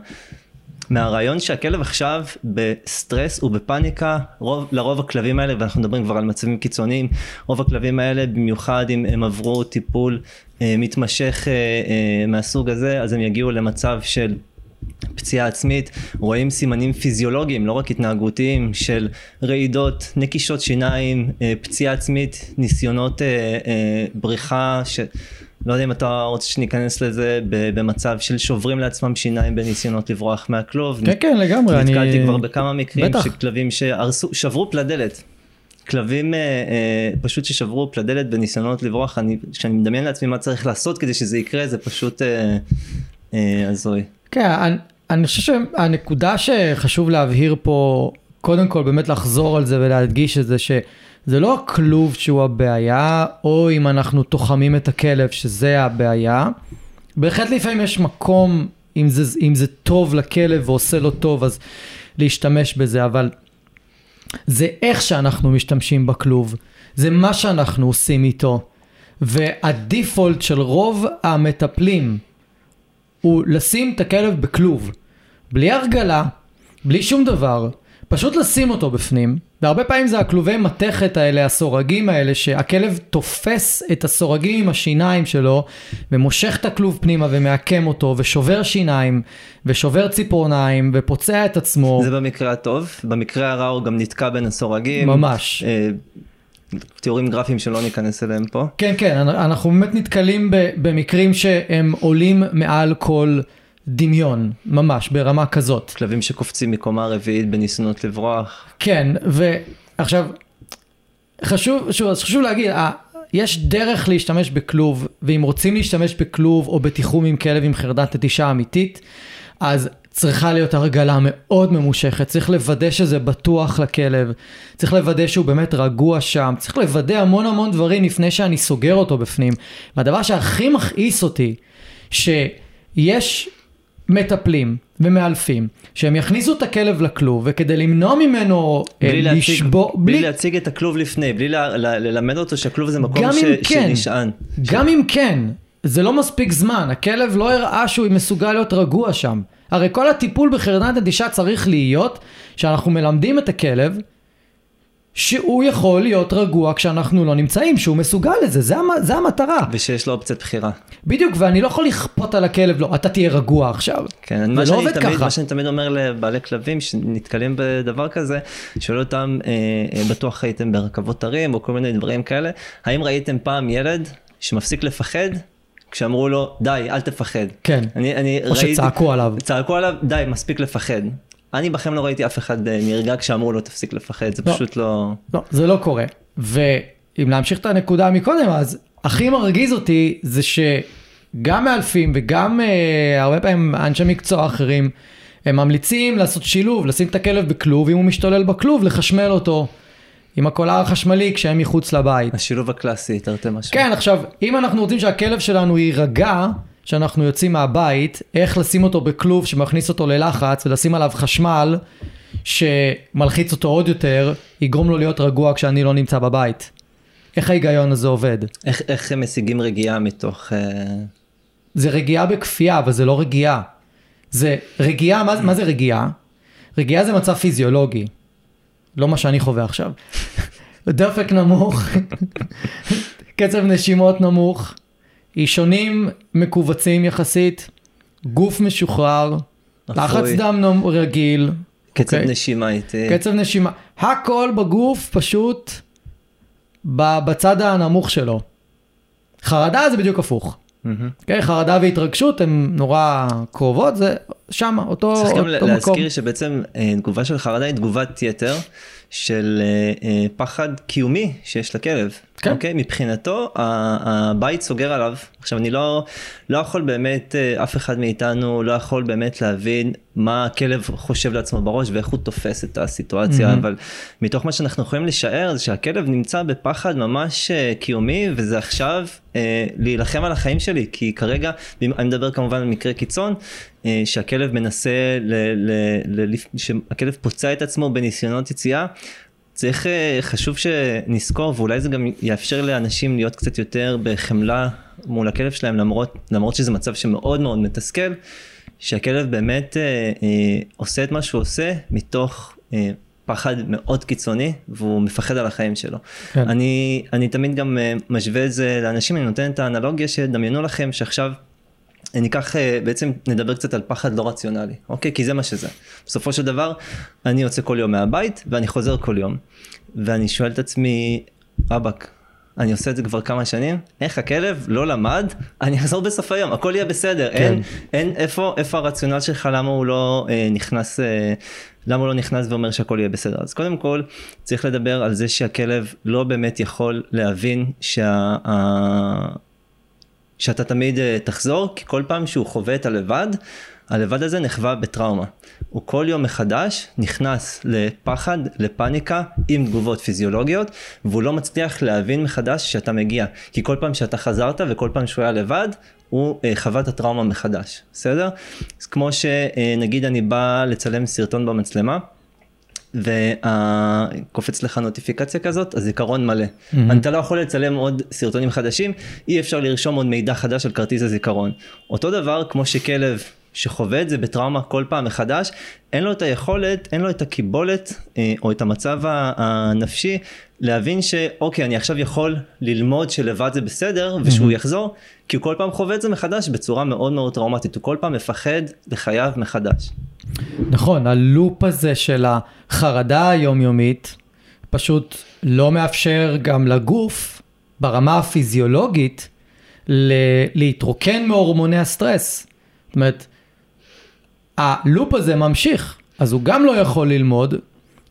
מהרעיון שהכלב עכשיו בסטרס ובפאניקה, רוב, לרוב הכלבים האלה, ואנחנו מדברים כבר על מצבים קיצוניים, רוב הכלבים האלה, במיוחד אם הם עברו טיפול אה, מתמשך אה, אה, מהסוג הזה, אז הם יגיעו למצב של פציעה עצמית, רואים סימנים פיזיולוגיים, לא רק התנהגותיים, של רעידות, נקישות שיניים, אה, פציעה עצמית, ניסיונות אה, אה, בריחה, ש... לא יודע אם אתה רוצה שניכנס לזה במצב של שוברים לעצמם שיניים בניסיונות לברוח מהכלוב. כן, כן, לגמרי. נתקלתי אני... כבר בכמה מקרים בטח. שכלבים שהרסו, שברו פלדלת. כלבים אה, אה, פשוט ששברו פלדלת בניסיונות לברוח, אני, כשאני מדמיין לעצמי מה צריך לעשות כדי שזה יקרה, זה פשוט אה, אה, הזוי. כן, אני, אני חושב שהנקודה שחשוב להבהיר פה, קודם כל באמת לחזור על זה ולהדגיש את זה, ש... זה לא הכלוב שהוא הבעיה, או אם אנחנו תוחמים את הכלב שזה הבעיה. בהחלט לפעמים יש מקום, אם זה, אם זה טוב לכלב ועושה לו טוב, אז להשתמש בזה, אבל זה איך שאנחנו משתמשים בכלוב, זה מה שאנחנו עושים איתו. והדיפולט של רוב המטפלים הוא לשים את הכלב בכלוב, בלי הרגלה, בלי שום דבר, פשוט לשים אותו בפנים, והרבה פעמים זה הכלובי מתכת האלה, הסורגים האלה, שהכלב תופס את הסורגים עם השיניים שלו, ומושך את הכלוב פנימה ומעקם אותו, ושובר שיניים, ושובר ציפורניים, ופוצע את עצמו. זה במקרה הטוב, במקרה הרע הוא גם נתקע בין הסורגים. ממש. אה, תיאורים גרפיים שלא ניכנס אליהם פה. כן, כן, אנחנו באמת נתקלים במקרים שהם עולים מעל כל... דמיון, ממש, ברמה כזאת. כלבים שקופצים מקומה רביעית בניסיונות לברוח. כן, ועכשיו, חשוב, שוב, חשוב להגיד, יש דרך להשתמש בכלוב, ואם רוצים להשתמש בכלוב או בתיחום עם כלב עם חרדת נטישה אמיתית, אז צריכה להיות הרגלה מאוד ממושכת, צריך לוודא שזה בטוח לכלב, צריך לוודא שהוא באמת רגוע שם, צריך לוודא המון המון דברים לפני שאני סוגר אותו בפנים. והדבר שהכי מכעיס אותי, שיש מטפלים ומאלפים שהם יכניסו את הכלב לכלוב וכדי למנוע ממנו אה, בלי לשבור בלי... בלי להציג את הכלוב לפני בלי ל... ל... ללמד אותו שהכלוב זה מקום ש... כן, שנשען גם ש... אם כן זה לא מספיק זמן, הכלב לא הראה שהוא מסוגל להיות רגוע שם. הרי כל הטיפול בחרדת נטישה צריך להיות שאנחנו מלמדים את הכלב שהוא יכול להיות רגוע כשאנחנו לא נמצאים, שהוא מסוגל לזה, זה, המ, זה המטרה. ושיש לו אופציית בחירה. בדיוק, ואני לא יכול לכפות על הכלב, לא, אתה תהיה רגוע עכשיו. כן, מה, לא שאני עובד תמיד, ככה. מה שאני תמיד אומר לבעלי כלבים שנתקלים בדבר כזה, שואל אותם, אה, אה, בטוח הייתם ברכבות הרים או כל מיני דברים כאלה, האם ראיתם פעם ילד שמפסיק לפחד כשאמרו לו, די, אל תפחד. כן. אני, אני או שצעקו עליו. צעקו עליו, די, מספיק לפחד. אני בחיים לא ראיתי אף אחד אה, נרגע כשאמרו לו תפסיק לפחד, זה לא. פשוט לא... לא, זה לא קורה. ואם להמשיך את הנקודה מקודם, אז הכי מרגיז אותי זה שגם מאלפים וגם אה, הרבה פעמים אנשי מקצוע אחרים, הם ממליצים לעשות שילוב, לשים את הכלב בכלוב, אם הוא משתולל בכלוב, לחשמל אותו עם הקולר החשמלי כשהם מחוץ לבית. השילוב הקלאסי, תרתי משמע. כן, עכשיו, אם אנחנו רוצים שהכלב שלנו יירגע, כשאנחנו יוצאים מהבית, איך לשים אותו בכלוב שמכניס אותו ללחץ ולשים עליו חשמל שמלחיץ אותו עוד יותר, יגרום לו להיות רגוע כשאני לא נמצא בבית. איך ההיגיון הזה עובד? איך, איך הם משיגים רגיעה מתוך... אה, זה רגיעה בכפייה, אבל זה לא רגיעה. זה רגיעה, מה, מה זה רגיעה? רגיעה זה מצב פיזיולוגי. לא מה שאני חווה עכשיו. דופק נמוך, קצב נשימות נמוך, אישונים מכווצים יחסית, גוף משוחרר. לחץ דם רגיל, קצב אוקיי? נשימה איתי. קצב נשימה, הכל בגוף פשוט בצד הנמוך שלו. חרדה זה בדיוק הפוך. מהמם. כן, חרדה והתרגשות הן נורא קרובות, זה שם, אותו, צריך גם אותו מקום. להזכיר שבעצם אה, תגובה של חרדה היא תגובת יתר של אה, אה, פחד קיומי שיש לכלב. כן. אוקיי? מבחינתו הבית סוגר עליו. עכשיו אני לא, לא יכול באמת, אה, אף אחד מאיתנו לא יכול באמת להבין מה הכלב חושב לעצמו בראש ואיך הוא תופס את הסיטואציה, מהמם. אבל מתוך מה שאנחנו יכולים לשער זה שהכלב נמצא בפחד ממש קיומי וזה עכשיו אה, להילחם על החיים שלי, כי כרגע, אני מדבר כמובן על מקרה קיצון, שהכלב מנסה, ל, ל, ל, ל, שהכלב פוצע את עצמו בניסיונות יציאה. צריך, אה, חשוב שנזכור, ואולי זה גם יאפשר לאנשים להיות קצת יותר בחמלה מול הכלב שלהם, למרות, למרות שזה מצב שמאוד מאוד מתסכל, שהכלב באמת אה, אה, עושה את מה שהוא עושה מתוך אה, פחד מאוד קיצוני, והוא מפחד על החיים שלו. כן. אני, אני תמיד גם אה, משווה את זה לאנשים, אני נותן את האנלוגיה שדמיינו לכם שעכשיו ניקח, אה, בעצם נדבר קצת על פחד לא רציונלי, אוקיי? כי זה מה שזה. בסופו של דבר, אני יוצא כל יום מהבית ואני חוזר כל יום. ואני שואל את עצמי, רבאק, אני עושה את זה כבר כמה שנים, איך הכלב לא למד, אני אחזור בסוף היום, הכל יהיה בסדר. כן. אין, אין, איפה, איפה הרציונל שלך, למה הוא לא אה, נכנס, אה, למה הוא לא נכנס ואומר שהכל יהיה בסדר. אז קודם כל, צריך לדבר על זה שהכלב לא באמת יכול להבין שה... שאתה תמיד אה, תחזור, כי כל פעם שהוא חווה את הלבד, הלבד הזה נחווה בטראומה. הוא כל יום מחדש נכנס לפחד, לפאניקה, עם תגובות פיזיולוגיות, והוא לא מצליח להבין מחדש שאתה מגיע. כי כל פעם שאתה חזרת וכל פעם שהוא היה לבד, הוא אה, חווה את הטראומה מחדש, בסדר? אז כמו שנגיד אני בא לצלם סרטון במצלמה, וקופץ לך נוטיפיקציה כזאת, הזיכרון מלא. Mm-hmm. אתה לא יכול לצלם עוד סרטונים חדשים, אי אפשר לרשום עוד מידע חדש על כרטיס הזיכרון. אותו דבר כמו שכלב שחווה את זה בטראומה כל פעם מחדש, אין לו את היכולת, אין לו את הקיבולת אה, או את המצב הנפשי להבין שאוקיי, אני עכשיו יכול ללמוד שלבד זה בסדר ושהוא יחזור, כי הוא כל פעם חווה את זה מחדש בצורה מאוד מאוד טראומטית, הוא כל פעם מפחד לחייו מחדש. נכון, הלופ הזה של החרדה היומיומית פשוט לא מאפשר גם לגוף ברמה הפיזיולוגית ל- להתרוקן מהורמוני הסטרס. זאת אומרת, הלופ הזה ממשיך, אז הוא גם לא יכול ללמוד,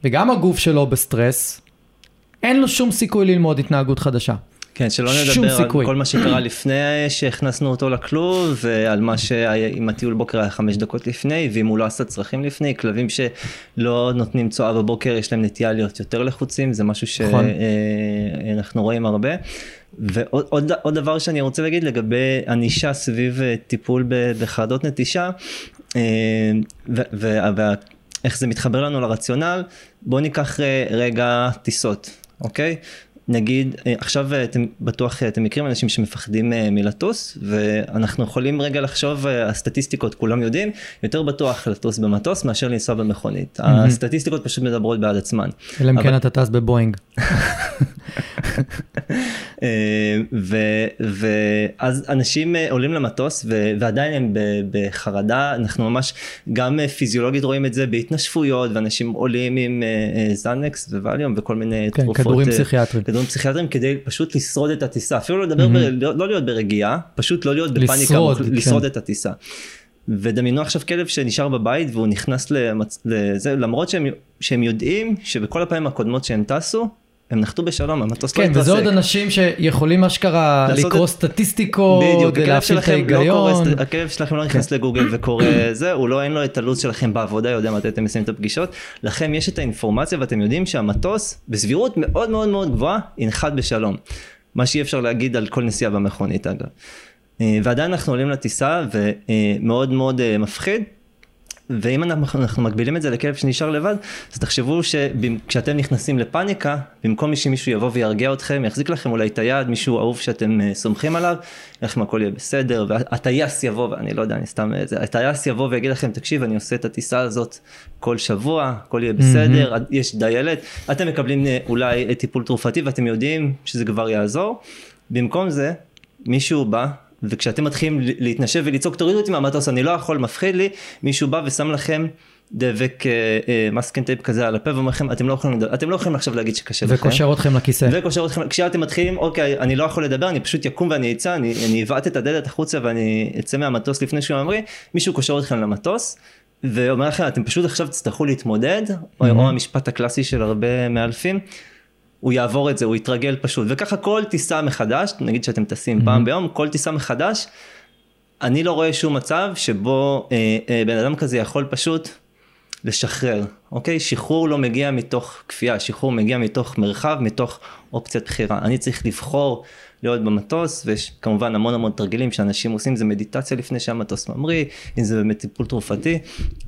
וגם הגוף שלו בסטרס, אין לו שום סיכוי ללמוד התנהגות חדשה. כן, שלא נדבר על. כל מה שקרה לפני שהכנסנו אותו לכלוב, ועל מה שאם הטיול בוקר היה חמש דקות לפני, ואם הוא לא עשה צרכים לפני, כלבים שלא נותנים צואה בבוקר, יש להם נטייה להיות יותר לחוצים, זה משהו נכון. שאנחנו רואים הרבה. ועוד עוד, עוד דבר שאני רוצה להגיד לגבי ענישה סביב אה, טיפול בחרדות נטישה, אה, ואיך זה מתחבר לנו לרציונל, בואו ניקח אה, רגע טיסות, אוקיי? נגיד, אה, עכשיו אה, אתם בטוח אתם מכירים אנשים שמפחדים מלטוס, ואנחנו יכולים רגע לחשוב, הסטטיסטיקות כולם יודעים, יותר בטוח לטוס במטוס מאשר לנסוע במכונית. Mm-hmm. הסטטיסטיקות פשוט מדברות בעד עצמן. אלא אם כן אתה טס בבואינג. ואז אנשים עולים למטוס ועדיין הם בחרדה, אנחנו ממש גם פיזיולוגית רואים את זה בהתנשפויות, ואנשים עולים עם זנקס וווליום וכל מיני כן, תרופות. כדורים פסיכיאטריים. כדורים פסיכיאטריים כדי פשוט לשרוד את הטיסה, אפילו לא לדבר, mm-hmm. ב, לא, לא להיות ברגיעה, פשוט לא להיות בפאניקה, לשרוד, כן. לשרוד את הטיסה. ודמיינו עכשיו כלב שנשאר בבית והוא נכנס למצ... לזה, למרות שהם, שהם יודעים שבכל הפעמים הקודמות שהם טסו, הם נחתו בשלום, המטוס לא התרסק. כן, וזה עוד אנשים שיכולים אשכרה לקרוא סטטיסטיקות, ולהפעיל את ההיגיון. הכלב שלכם לא נכנס כן. לגוגל וקורא זה, הוא לא, אין לו את הלו"ז שלכם בעבודה, יודע מתי אתם מסיימים את הפגישות. לכם יש את האינפורמציה ואתם יודעים שהמטוס, בסבירות מאוד מאוד מאוד גבוהה, ינחת בשלום. מה שאי אפשר להגיד על כל נסיעה במכונית אגב. אה, ועדיין אנחנו עולים לטיסה ומאוד מאוד אה, מפחיד. ואם אנחנו, אנחנו מגבילים את זה לכלב שנשאר לבד, אז תחשבו שכשאתם נכנסים לפאניקה, במקום שמישהו יבוא וירגיע אתכם, יחזיק לכם אולי את היד, מישהו אהוב שאתם uh, סומכים עליו, לכם הכל יהיה בסדר, והטייס יבוא, ואני לא יודע, אני סתם, זה, הטייס יבוא ויגיד לכם, תקשיב, אני עושה את הטיסה הזאת כל שבוע, הכל יהיה בסדר, אמ-הממ. יש דיילת, אתם מקבלים אה, אולי טיפול תרופתי ואתם יודעים שזה כבר יעזור, במקום זה, מישהו בא וכשאתם מתחילים להתנשף ולצעוק תורידו אותי מהמטוס אני לא יכול מפחיד לי מישהו בא ושם לכם דבק masking אה, טייפ אה, כזה על הפה ואומר לכם אתם לא יכולים אתם לא יכולים עכשיו להגיד שקשה לכם. וקושר אתכם לכיסא. וקושר אתכם כשאתם מתחילים אוקיי אני לא יכול לדבר אני פשוט יקום ואני אצא אני, אני אבעט את הדלת החוצה ואני אצא מהמטוס לפני שהוא ממריא מישהו קושר אתכם למטוס ואומר לכם אתם פשוט עכשיו תצטרכו להתמודד. או המשפט הקלאסי של הרבה מאלפים הוא יעבור את זה, הוא יתרגל פשוט. וככה כל טיסה מחדש, נגיד שאתם טסים mm-hmm. פעם ביום, כל טיסה מחדש, אני לא רואה שום מצב שבו אה, אה, בן אדם כזה יכול פשוט לשחרר, אוקיי? שחרור לא מגיע מתוך כפייה, שחרור מגיע מתוך מרחב, מתוך אופציית בחירה. אני צריך לבחור להיות במטוס, ויש כמובן המון המון תרגילים שאנשים עושים, זה מדיטציה לפני שהמטוס ממריא, אם זה באמת טיפול תרופתי,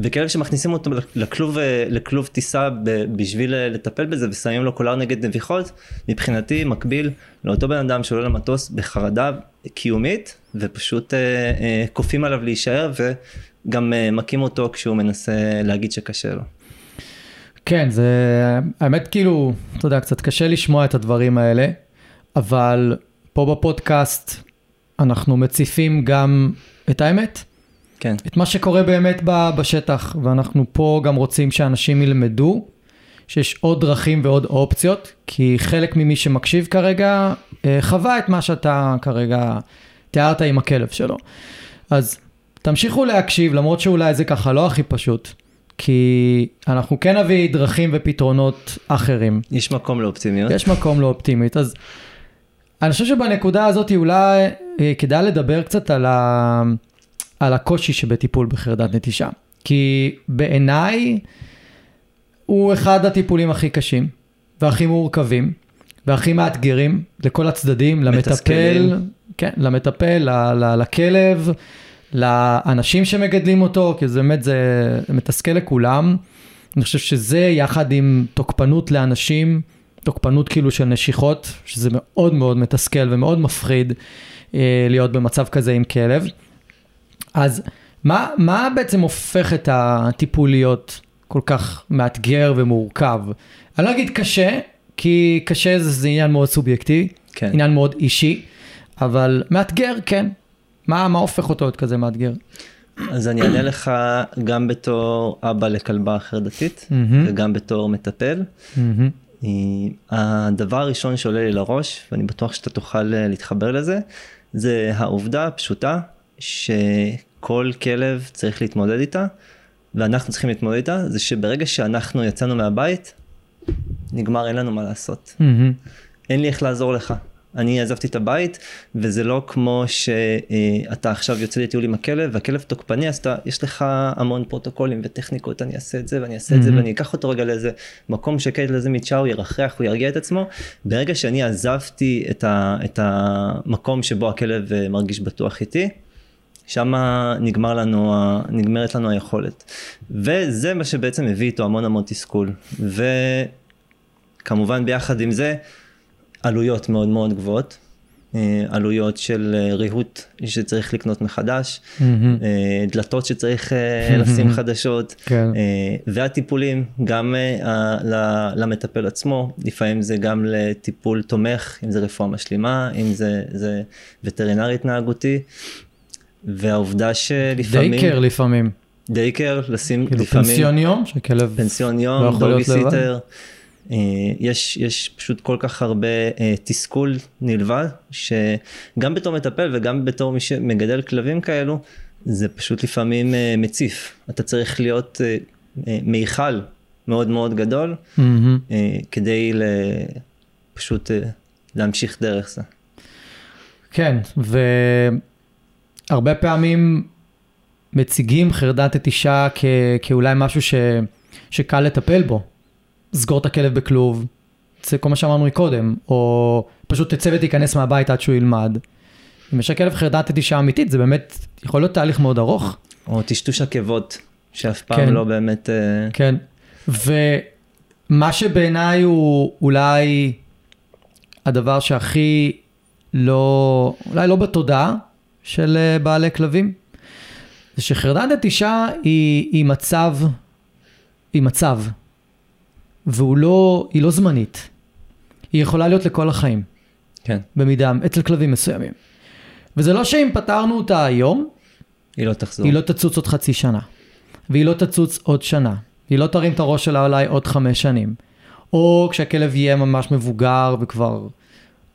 וכאלה שמכניסים אותו לכלוב, לכלוב טיסה בשביל לטפל בזה ושמים לו קולר נגד נביחות, מבחינתי מקביל לאותו בן אדם שעולה למטוס בחרדה קיומית, ופשוט אה, אה, כופים עליו להישאר וגם אה, מכים אותו כשהוא מנסה להגיד שקשה לו. כן, זה האמת כאילו, אתה יודע, קצת קשה לשמוע את הדברים האלה, אבל פה בפודקאסט אנחנו מציפים גם את האמת. כן. את מה שקורה באמת בשטח, ואנחנו פה גם רוצים שאנשים ילמדו שיש עוד דרכים ועוד אופציות, כי חלק ממי שמקשיב כרגע אה, חווה את מה שאתה כרגע תיארת עם הכלב שלו. אז תמשיכו להקשיב, למרות שאולי זה ככה לא הכי פשוט, כי אנחנו כן נביא דרכים ופתרונות אחרים. יש מקום לאופטימיות. יש מקום לאופטימית, אז אני חושב שבנקודה הזאת אולי אה, כדאי לדבר קצת על, ה... על הקושי שבטיפול בחרדת נטישה. כי בעיניי הוא אחד הטיפולים הכי קשים והכי מורכבים והכי מאתגרים לכל הצדדים, למטפל, כן, למטפל, ל, ל, לכלב, לאנשים שמגדלים אותו, כי זה באמת, זה מתסכל לכולם. אני חושב שזה יחד עם תוקפנות לאנשים. תוקפנות כאילו של נשיכות, שזה מאוד מאוד מתסכל ומאוד מפחיד אה, להיות במצב כזה עם כלב. אז מה, מה בעצם הופך את הטיפול להיות כל כך מאתגר ומורכב? אני לא אגיד קשה, כי קשה זה, זה עניין מאוד סובייקטיבי, כן. עניין מאוד אישי, אבל מאתגר כן. מה, מה הופך אותו להיות כזה מאתגר? אז אני אענה לך גם בתור אבא לכלבה חרדתית mm-hmm. וגם בתור מטפל. הדבר הראשון שעולה לי לראש, ואני בטוח שאתה תוכל אה, להתחבר לזה, זה העובדה הפשוטה שכל כלב צריך להתמודד איתה, ואנחנו צריכים להתמודד איתה, זה שברגע שאנחנו יצאנו מהבית, נגמר, אין לנו מה לעשות. Mm-hmm. אין לי איך לעזור לך. אני עזבתי את הבית, וזה לא כמו שאתה עכשיו יוצא לטיול עם הכלב, והכלב תוקפני, אז אתה, יש לך המון פרוטוקולים וטכניקות, אני אעשה את זה ואני אעשה את זה, ואני אקח אותו רגע לאיזה מקום שקט לזה מצ'או, הוא ירחח, הוא ירגיע את עצמו. ברגע שאני עזבתי את, ה, את המקום שבו הכלב אה, מרגיש בטוח איתי, שם נגמר לנו, נגמרת לנו היכולת. וזה מה שבעצם הביא איתו המון המון תסכול. וכמובן ביחד עם זה, עלויות מאוד מאוד גבוהות. אה, עלויות של אה, ריהוט שצריך לקנות מחדש, אה, דלתות שצריך לשים חדשות, כן. והטיפולים גם למטפל עצמו, לפעמים זה גם לטיפול תומך, אם זה רפואה משלימה, אם זה, זה וטרינר התנהגותי, והעובדה שלפעמים... דייקר לפעמים. דייקר, לשים כאילו לפעמים... פנסיון יום, שכלב פנסיון יום, לא דוגי סיטר. אה, יש, יש פשוט כל כך הרבה אה, תסכול נלווה, שגם בתור מטפל וגם בתור מי שמגדל כלבים כאלו, זה פשוט לפעמים אה, מציף. אתה צריך להיות מיכל מאוד מאוד גדול, mm-hmm. כדי פשוט להמשיך דרך זה. כן, והרבה פעמים מציגים חרדת נטישה כ... כאולי משהו ש... שקל לטפל בו. סגור את הכלב בכלוב, זה כל מה שאמרנו מקודם, או פשוט תצא ותיכנס מהבית עד שהוא ילמד. אם יש לכלב חרדת נטישה אמיתית, זה באמת יכול להיות תהליך מאוד ארוך. או טשטוש עקבות, שאף פעם כן, לא באמת... אה, כן, ומה שבעיניי הוא אולי הדבר שהכי לא, אולי לא בתודעה של אה, בעלי כלבים, זה שחרדת נטישה היא, היא מצב, היא מצב. והיא לא, לא זמנית. היא יכולה להיות לכל החיים. כן. במידה, אצל כלבים מסוימים. וזה לא שאם פתרנו אותה היום, היא לא תחזור. היא לא תצוץ עוד חצי שנה. והיא לא תצוץ עוד שנה. היא לא תרים את הראש שלה אולי עוד חמש שנים. או כשהכלב יהיה ממש מבוגר וכבר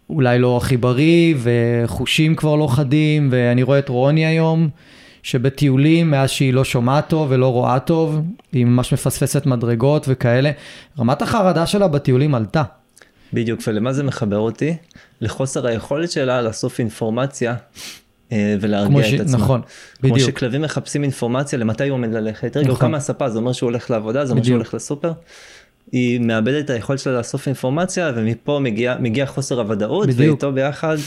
אולי לא הכי בריא, וחושים כבר לא חדים, ואני רואה את רוני היום, שבטיולים, מאז שהיא לא שומעת טוב ולא רואה טוב, היא ממש מפספסת מדרגות וכאלה, רמת החרדה שלה בטיולים עלתה. בדיוק, ולמה זה מחבר אותי? לחוסר היכולת שלה לאסוף אינפורמציה אה, ולהרגיע ש... את עצמה. נכון, בדיוק. כמו שכלבים מחפשים אינפורמציה למתי הוא עומד ללכת. רגע, נכון. הוא קם מהספה, זה אומר שהוא הולך לעבודה, זה אומר שהוא הולך לסופר. היא מאבדת את היכולת שלה לאסוף אינפורמציה, ומפה מגיע, מגיע חוסר הוודאות, ואיתו ביחד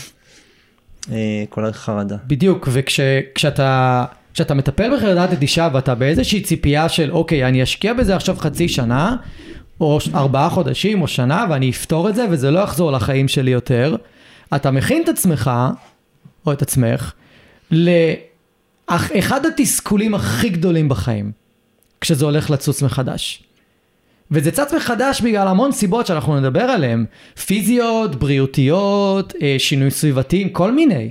אה, כל החרדה. בדיוק, וכשאתה וכש, מטפל בחרדת נטישה ואתה באיזושהי ציפייה של אוקיי, אני אשקיע בזה עכשיו חצי שנה, או ארבעה חודשים או שנה, ואני אפתור את זה וזה לא יחזור לחיים שלי יותר, אתה מכין את עצמך, או את עצמך, לאחד התסכולים הכי גדולים בחיים, כשזה הולך לצוץ מחדש. וזה צץ מחדש בגלל המון סיבות שאנחנו נדבר עליהן, פיזיות, בריאותיות, אה, שינויים סביבתיים, כל מיני.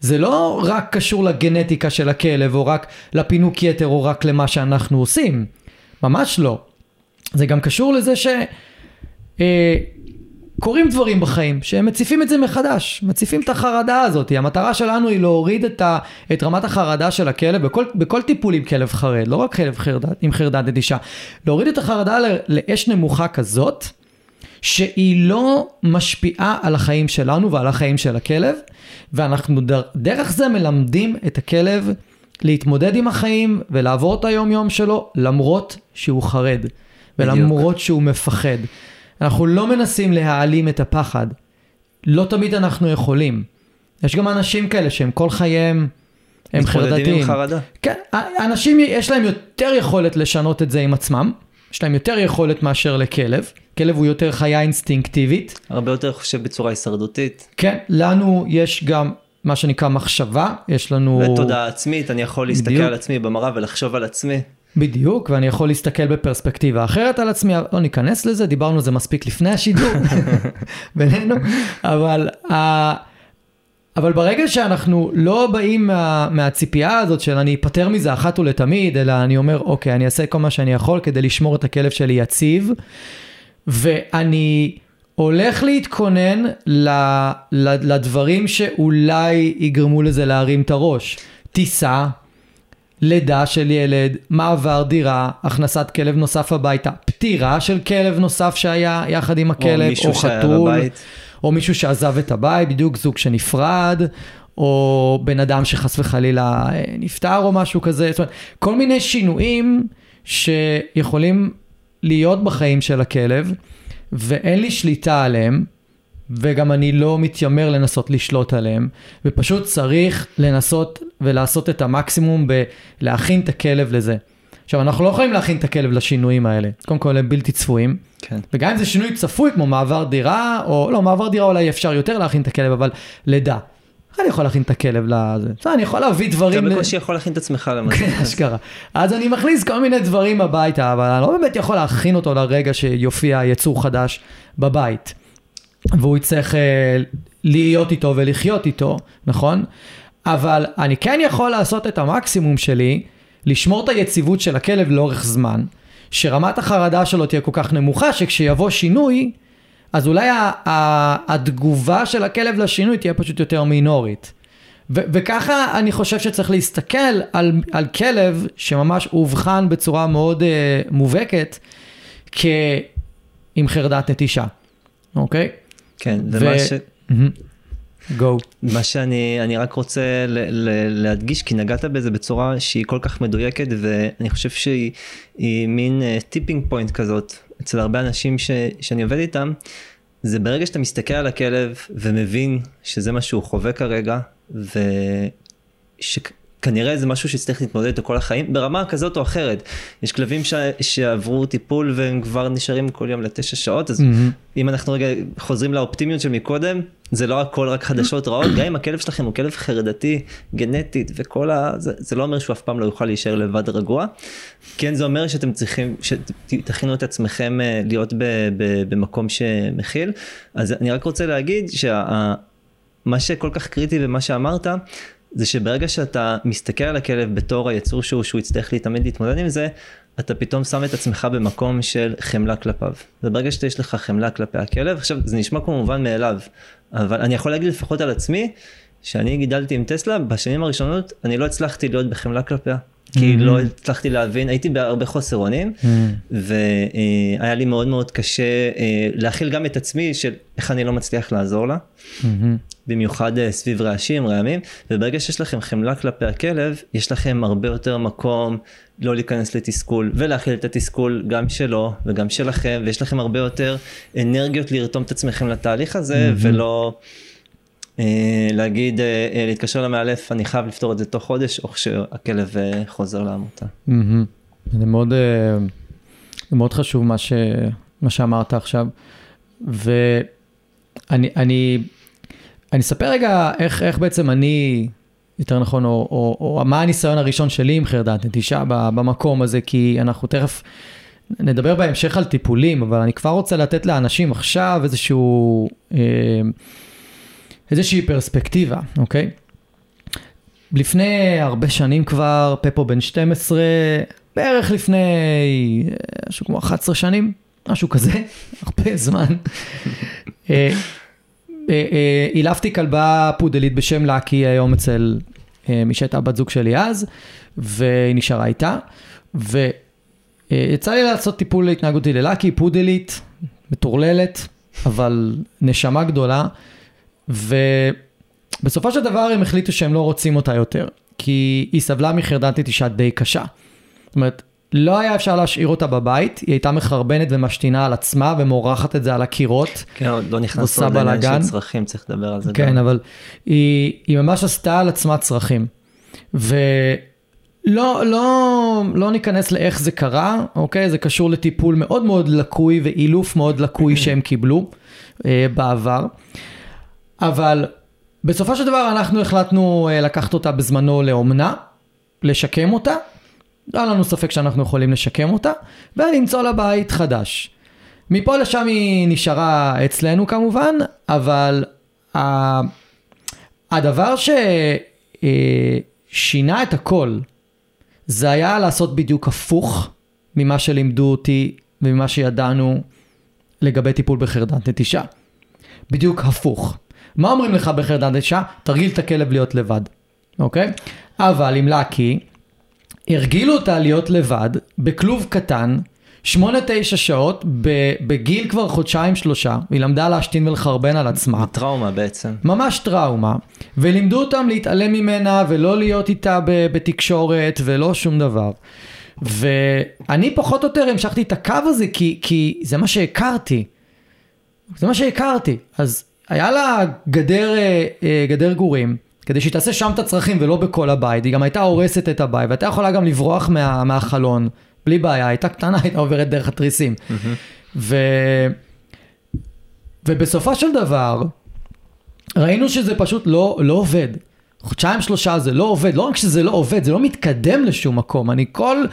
זה לא רק קשור לגנטיקה של הכלב, או רק לפינוק יתר, או רק למה שאנחנו עושים. ממש לא. זה גם קשור לזה ש... אה, קורים דברים בחיים שהם מציפים את זה מחדש, מציפים את החרדה הזאת. המטרה שלנו היא להוריד את, ה, את רמת החרדה של הכלב בכל, בכל טיפול עם כלב חרד, לא רק כלב חרדת, עם חרדת נטישה. להוריד את החרדה לאש נמוכה כזאת, שהיא לא משפיעה על החיים שלנו ועל החיים של הכלב, ואנחנו דר, דרך זה מלמדים את הכלב להתמודד עם החיים ולעבור את היום יום שלו למרות שהוא חרד ולמרות בדיוק. שהוא מפחד. אנחנו לא מנסים להעלים את הפחד. לא תמיד אנחנו יכולים. יש גם אנשים כאלה שהם כל חייהם הם חרדתיים. מתמודדים עם חרדה. כן, אנשים יש להם יותר יכולת לשנות את זה עם עצמם. יש להם יותר יכולת מאשר לכלב. כלב הוא יותר חיה אינסטינקטיבית. הרבה יותר חושב בצורה הישרדותית. כן, לנו יש גם מה שנקרא מחשבה, יש לנו... ותודעה עצמית, אני יכול להסתכל בדיוק. על עצמי במראה ולחשוב על עצמי. בדיוק, ואני יכול להסתכל בפרספקטיבה אחרת על עצמי, לא ניכנס לזה, דיברנו על זה מספיק לפני השידור בינינו, אבל, uh, אבל ברגע שאנחנו לא באים מה, מהציפייה הזאת של אני אפטר מזה אחת ולתמיד, אלא אני אומר, אוקיי, אני אעשה כל מה שאני יכול כדי לשמור את הכלב שלי יציב, ואני הולך להתכונן ל, ל, לדברים שאולי יגרמו לזה להרים את הראש. טיסה, לידה של ילד, מעבר דירה, הכנסת כלב נוסף הביתה, פטירה של כלב נוסף שהיה יחד עם הכלב, או, או חתול. או מישהו שעזב את הבית, בדיוק זוג שנפרד, או בן אדם שחס וחלילה אה, נפטר או משהו כזה, זאת אומרת, כל מיני שינויים שיכולים להיות בחיים של הכלב, ואין לי שליטה עליהם, וגם אני לא מתיימר לנסות לשלוט עליהם, ופשוט צריך לנסות ולעשות את המקסימום בלהכין את הכלב לזה. עכשיו, אנחנו לא יכולים להכין את הכלב לשינויים האלה. קודם כל, הם בלתי צפויים. כן. וגם אם זה שינוי צפוי, כמו מעבר דירה, או לא, מעבר דירה אולי אפשר יותר להכין את הכלב, אבל לידה. אני יכול להכין את הכלב לזה. בסדר, אני יכול להביא אתה דברים... ל- בקושי יכול להכין את עצמך למשל. כן, אשכרה. אז אני מכניס כל מיני דברים הביתה, אבל אני לא באמת יכול להכין אותו לרגע שיופיע יצור חדש בבית. והוא יצטרך אה, להיות איתו ולחיות איתו, נכון? אבל אני כן יכול לעשות את המקסימום שלי, לשמור את היציבות של הכלב לאורך זמן, שרמת החרדה שלו תהיה כל כך נמוכה, שכשיבוא שינוי, אז אולי ה- ה- התגובה של הכלב לשינוי תהיה פשוט יותר מינורית. ו- וככה אני חושב שצריך להסתכל על, על כלב שממש אובחן בצורה מאוד uh, מובהקת כעם חרדת נטישה, אוקיי? כן, ו- ומה ש... go. מה שאני אני רק רוצה ל, ל, להדגיש כי נגעת בזה בצורה שהיא כל כך מדויקת ואני חושב שהיא היא מין tipping point כזאת אצל הרבה אנשים ש, שאני עובד איתם זה ברגע שאתה מסתכל על הכלב ומבין שזה מה שהוא חווה כרגע ושכנראה זה משהו שצריך להתמודד איתו כל החיים ברמה כזאת או אחרת יש כלבים ש, שעברו טיפול והם כבר נשארים כל יום לתשע שעות אז מהמם. אם אנחנו רגע חוזרים לאופטימיות של מקודם, זה לא הכל רק חדשות רעות, גם אם הכלב שלכם הוא כלב חרדתי, גנטית וכל ה... זה, זה לא אומר שהוא אף פעם לא יוכל להישאר לבד רגוע. כן, זה אומר שאתם צריכים, שתכינו את עצמכם אה, להיות ב, ב, במקום שמכיל. אז אני רק רוצה להגיד שמה שכל כך קריטי במה שאמרת, זה שברגע שאתה מסתכל על הכלב בתור היצור שהוא, שהוא יצטרך להתאמן להתמודד עם זה, אתה פתאום שם את עצמך במקום של חמלה כלפיו. וברגע שיש לך חמלה כלפי הכלב, עכשיו זה נשמע כמו מובן מאליו, אבל אני יכול להגיד לפחות על עצמי, שאני גידלתי עם טסלה, בשנים הראשונות אני לא הצלחתי להיות בחמלה כלפיה. כי Mhm. לא הצלחתי להבין, הייתי בהרבה חוסר אונים, והיה לי מאוד מאוד קשה אה, להכיל גם את עצמי של איך אני לא מצליח לעזור לה. מהמם. במיוחד אה, סביב רעשים, רעמים, וברגע שיש לכם חמלה כלפי הכלב, יש לכם הרבה יותר מקום לא להיכנס לתסכול, ולהכיל את התסכול גם שלו וגם שלכם, ויש לכם הרבה יותר אנרגיות לרתום את עצמכם לתהליך הזה, מהמם. ולא להגיד, אה, אה, להתקשר למאלף, אני חייב לפתור את זה תוך חודש, או כשהכלב אה, חוזר לעמותה. זה מאוד, אה, מאוד חשוב מה, ש, מה שאמרת עכשיו. ואני אני, אני אספר רגע איך, איך בעצם אני, יותר נכון, או, או, או מה הניסיון הראשון שלי עם חרדת נטישה במקום הזה, כי אנחנו תכף נדבר בהמשך על טיפולים, אבל אני כבר רוצה לתת לאנשים עכשיו איזשהו, אה, איזושהי פרספקטיבה, אוקיי? לפני הרבה שנים כבר, פפו בן 12, בערך לפני משהו כמו 11 שנים, משהו כזה, הרבה זמן. אה, אה, אה, אילפתי כלבה פודלית בשם לקי היום אצל מי שהייתה בת זוג שלי אז, והיא נשארה איתה. ויצא לי לעשות טיפול התנהגותי ללקי, פודלית, מטורללת, אבל נשמה גדולה. ובסופו של דבר הם החליטו שהם לא רוצים אותה יותר, כי היא סבלה מחרדת נטישה די קשה. זאת אומרת, לא היה אפשר להשאיר אותה בבית, היא הייתה מחרבנת ומשתינה על עצמה ומורחת את זה על הקירות. כן, עוד לא נכנסנו עוד לעניין. של צרכים, צריך לדבר על זה כן, גם. אבל היא, היא ממש עשתה על עצמה צרכים. ולא לא, לא ניכנס לאיך זה קרה, אוקיי? זה קשור לטיפול מאוד מאוד לקוי ואילוף מאוד לקוי שהם קיבלו אה, בעבר. אבל בסופו של דבר אנחנו החלטנו אה, לקחת אותה בזמנו לאומנה, לשקם אותה. לא היה לנו ספק שאנחנו יכולים לשקם אותה, ולמצוא לה בית חדש. מפה לשם היא נשארה אצלנו כמובן, אבל ה- הדבר ששינה את הכל, זה היה לעשות בדיוק הפוך ממה שלימדו אותי וממה שידענו לגבי טיפול בחרדת נטישה. בדיוק הפוך. מה אומרים לך בחרדת נטישה? תרגיל את הכלב להיות לבד, אוקיי? אבל עם לקי, הרגילו אותה להיות לבד בכלוב קטן, 8-9 שעות, בגיל כבר חודשיים שלושה, היא למדה להשתין ולחרבן על עצמה. טראומה בעצם. ממש טראומה, ולימדו אותם להתעלם ממנה ולא להיות איתה בתקשורת ולא שום דבר. ואני פחות או יותר המשכתי את הקו הזה כי, כי זה מה שהכרתי. זה מה שהכרתי. אז היה לה גדר, אה, אה, גדר גורים, כדי שהיא תעשה שם את הצרכים ולא בכל הבית. היא גם הייתה הורסת את הבית, והייתה יכולה גם לברוח מה, מהחלון, בלי בעיה, הייתה קטנה, הייתה עוברת דרך התריסים. ו... ובסופו של דבר, ראינו שזה פשוט לא, לא עובד. חודשיים שלושה זה לא עובד, לא רק שזה לא עובד, זה לא מתקדם לשום מקום. אני כל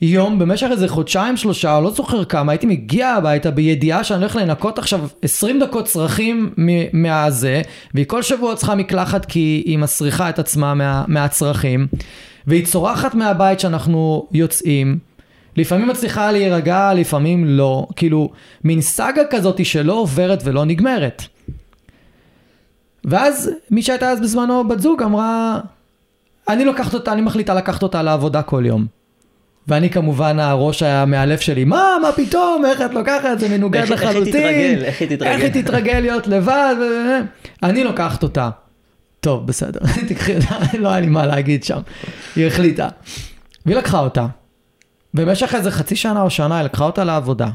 יום במשך איזה חודשיים שלושה, לא זוכר כמה, הייתי מגיע הביתה בידיעה שאני הולך לנקות עכשיו 20 דקות צרכים מהזה, והיא כל שבוע צריכה מקלחת כי היא מסריחה את עצמה מה, מהצרכים, והיא צורחת מהבית שאנחנו יוצאים. לפעמים מצליחה להירגע, לפעמים לא. כאילו, מין סאגה כזאת שלא עוברת ולא נגמרת. ואז מי שהייתה אז בזמנו בת זוג אמרה, אני לוקחת אותה, אני מחליטה לקחת אותה לעבודה כל יום. ואני כמובן הראש המאלף שלי, מה, מה פתאום, איך את לוקחת, זה מנוגד איך- לחלוטין. איך היא תתרגל, איך היא תתרגל. איך היא תתרגל להיות לבד. אני לוקחת אותה. טוב, בסדר, תקחי אותה, לא היה לי מה להגיד שם. היא החליטה. והיא לקחה אותה. במשך איזה חצי שנה או שנה היא לקחה אותה לעבודה.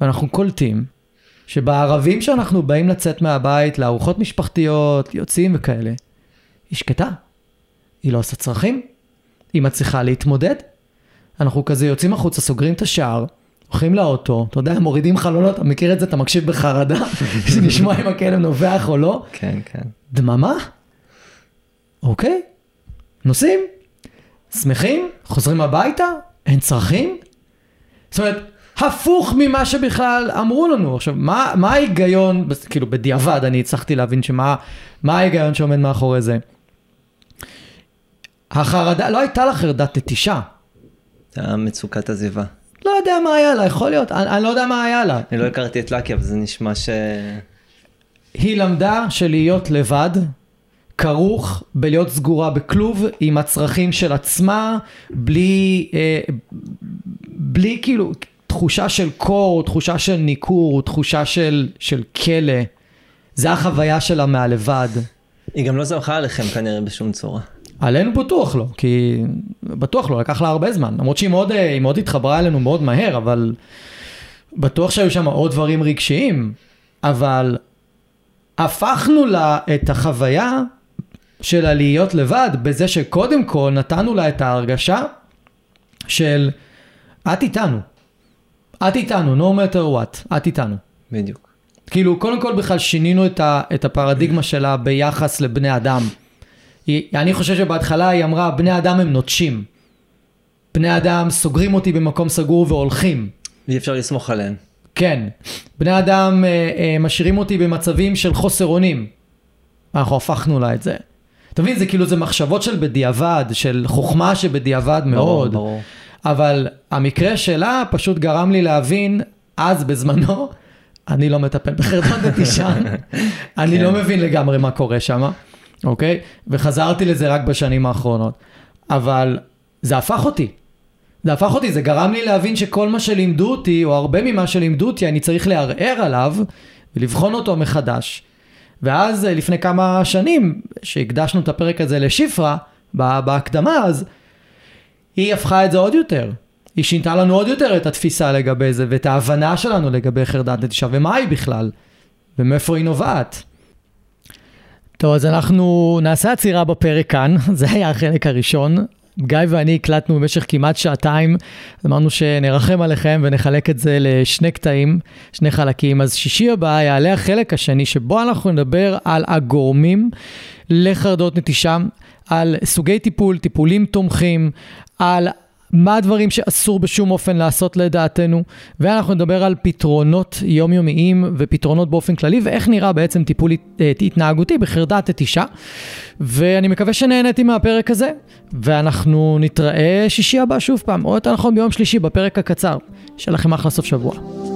ואנחנו קולטים שבערבים שאנחנו באים לצאת מהבית לארוחות משפחתיות, יוצאים וכאלה, היא שקטה. היא לא עושה צרכים, היא מצליחה להתמודד. אנחנו כזה יוצאים החוצה, סוגרים את השער, הולכים לאוטו, אתה יודע, מורידים חלונות, אתה מכיר את זה, אתה מקשיב בחרדה, שנשמע אם הכלב נובח או לא. כן, כן. דממה? אוקיי, נוסעים, שמחים, חוזרים הביתה, אין צרכים. זאת אומרת, הפוך ממה שבכלל אמרו לנו. עכשיו, מה, מה ההיגיון, כאילו בדיעבד אני הצלחתי להבין שמה מה ההיגיון שעומד מאחורי זה. החרדה, לא הייתה לה חרדת נטישה. היה מצוקת עזיבה. לא יודע מה היה לה, יכול להיות, אני, אני לא יודע מה היה לה. אני לא הכרתי את לקי, אבל זה נשמע ש... היא למדה שלהיות לבד כרוך בלהיות סגורה בכלוב עם הצרכים של עצמה, בלי, אה, בלי כאילו תחושה של קור, תחושה של ניכור, תחושה של, של כלא. זה החוויה שלה מהלבד. היא גם לא זרחה עליכם כנראה בשום צורה. עלינו בטוח לא, כי בטוח לא, לקח לה הרבה זמן. למרות שהיא מאוד, אה, מאוד התחברה אלינו מאוד מהר, אבל בטוח שהיו שם עוד דברים רגשיים. אבל הפכנו לה את החוויה של הלהיות לבד בזה שקודם כל נתנו לה את ההרגשה של את איתנו. את איתנו, no matter what, את איתנו. בדיוק. כאילו, קודם כל בכלל שינינו את, ה, את הפרדיגמה שלה ביחס לבני אדם. היא, אני חושב שבהתחלה היא אמרה, בני אדם הם נוטשים. בני אדם סוגרים אותי במקום סגור והולכים. אי אפשר לסמוך עליהן. כן. בני אדם אה, אה, משאירים אותי במצבים של חוסר אונים. אנחנו הפכנו לה את זה. אתה מבין, זה כאילו, זה מחשבות של בדיעבד, של חוכמה שבדיעבד מאוד. ברור, ברור. אבל המקרה שלה פשוט גרם לי להבין, אז בזמנו, אני לא מטפל בחרדות נטישה, אני כן. לא מבין לגמרי מה קורה שם, אוקיי? וחזרתי לזה רק בשנים האחרונות. אבל זה הפך אותי. זה הפך אותי, זה גרם לי להבין שכל מה שלימדו אותי, או הרבה ממה שלימדו אותי, אני צריך לערער עליו ולבחון אותו מחדש. ואז אה, לפני כמה שנים, שהקדשנו את הפרק הזה לשפרה, בה- בהקדמה, אז היא הפכה את זה עוד יותר. היא שינתה לנו עוד יותר את התפיסה לגבי זה, ואת ההבנה שלנו לגבי חרדת נטישה, ומה היא בכלל, ומאיפה היא נובעת. טוב, אז אנחנו נעשה עצירה בפרק כאן, זה היה החלק הראשון. גיא ואני הקלטנו במשך כמעט שעתיים, אמרנו שנרחם עליכם ונחלק את זה לשני קטעים, שני חלקים. אז שישי הבא יעלה החלק השני, שבו אנחנו נדבר על הגורמים לחרדות נטישה, על סוגי טיפול, טיפולים תומכים, על מה הדברים שאסור בשום אופן לעשות לדעתנו, ואנחנו נדבר על פתרונות יומיומיים ופתרונות באופן כללי, ואיך נראה בעצם טיפול אה, התנהגותי בחרדת נטישה. ואני מקווה שנהניתם מהפרק הזה, ואנחנו נתראה שישי הבא שוב פעם, או יותר נכון ביום שלישי בפרק הקצר. שיהיה לכם אחלה סוף שבוע.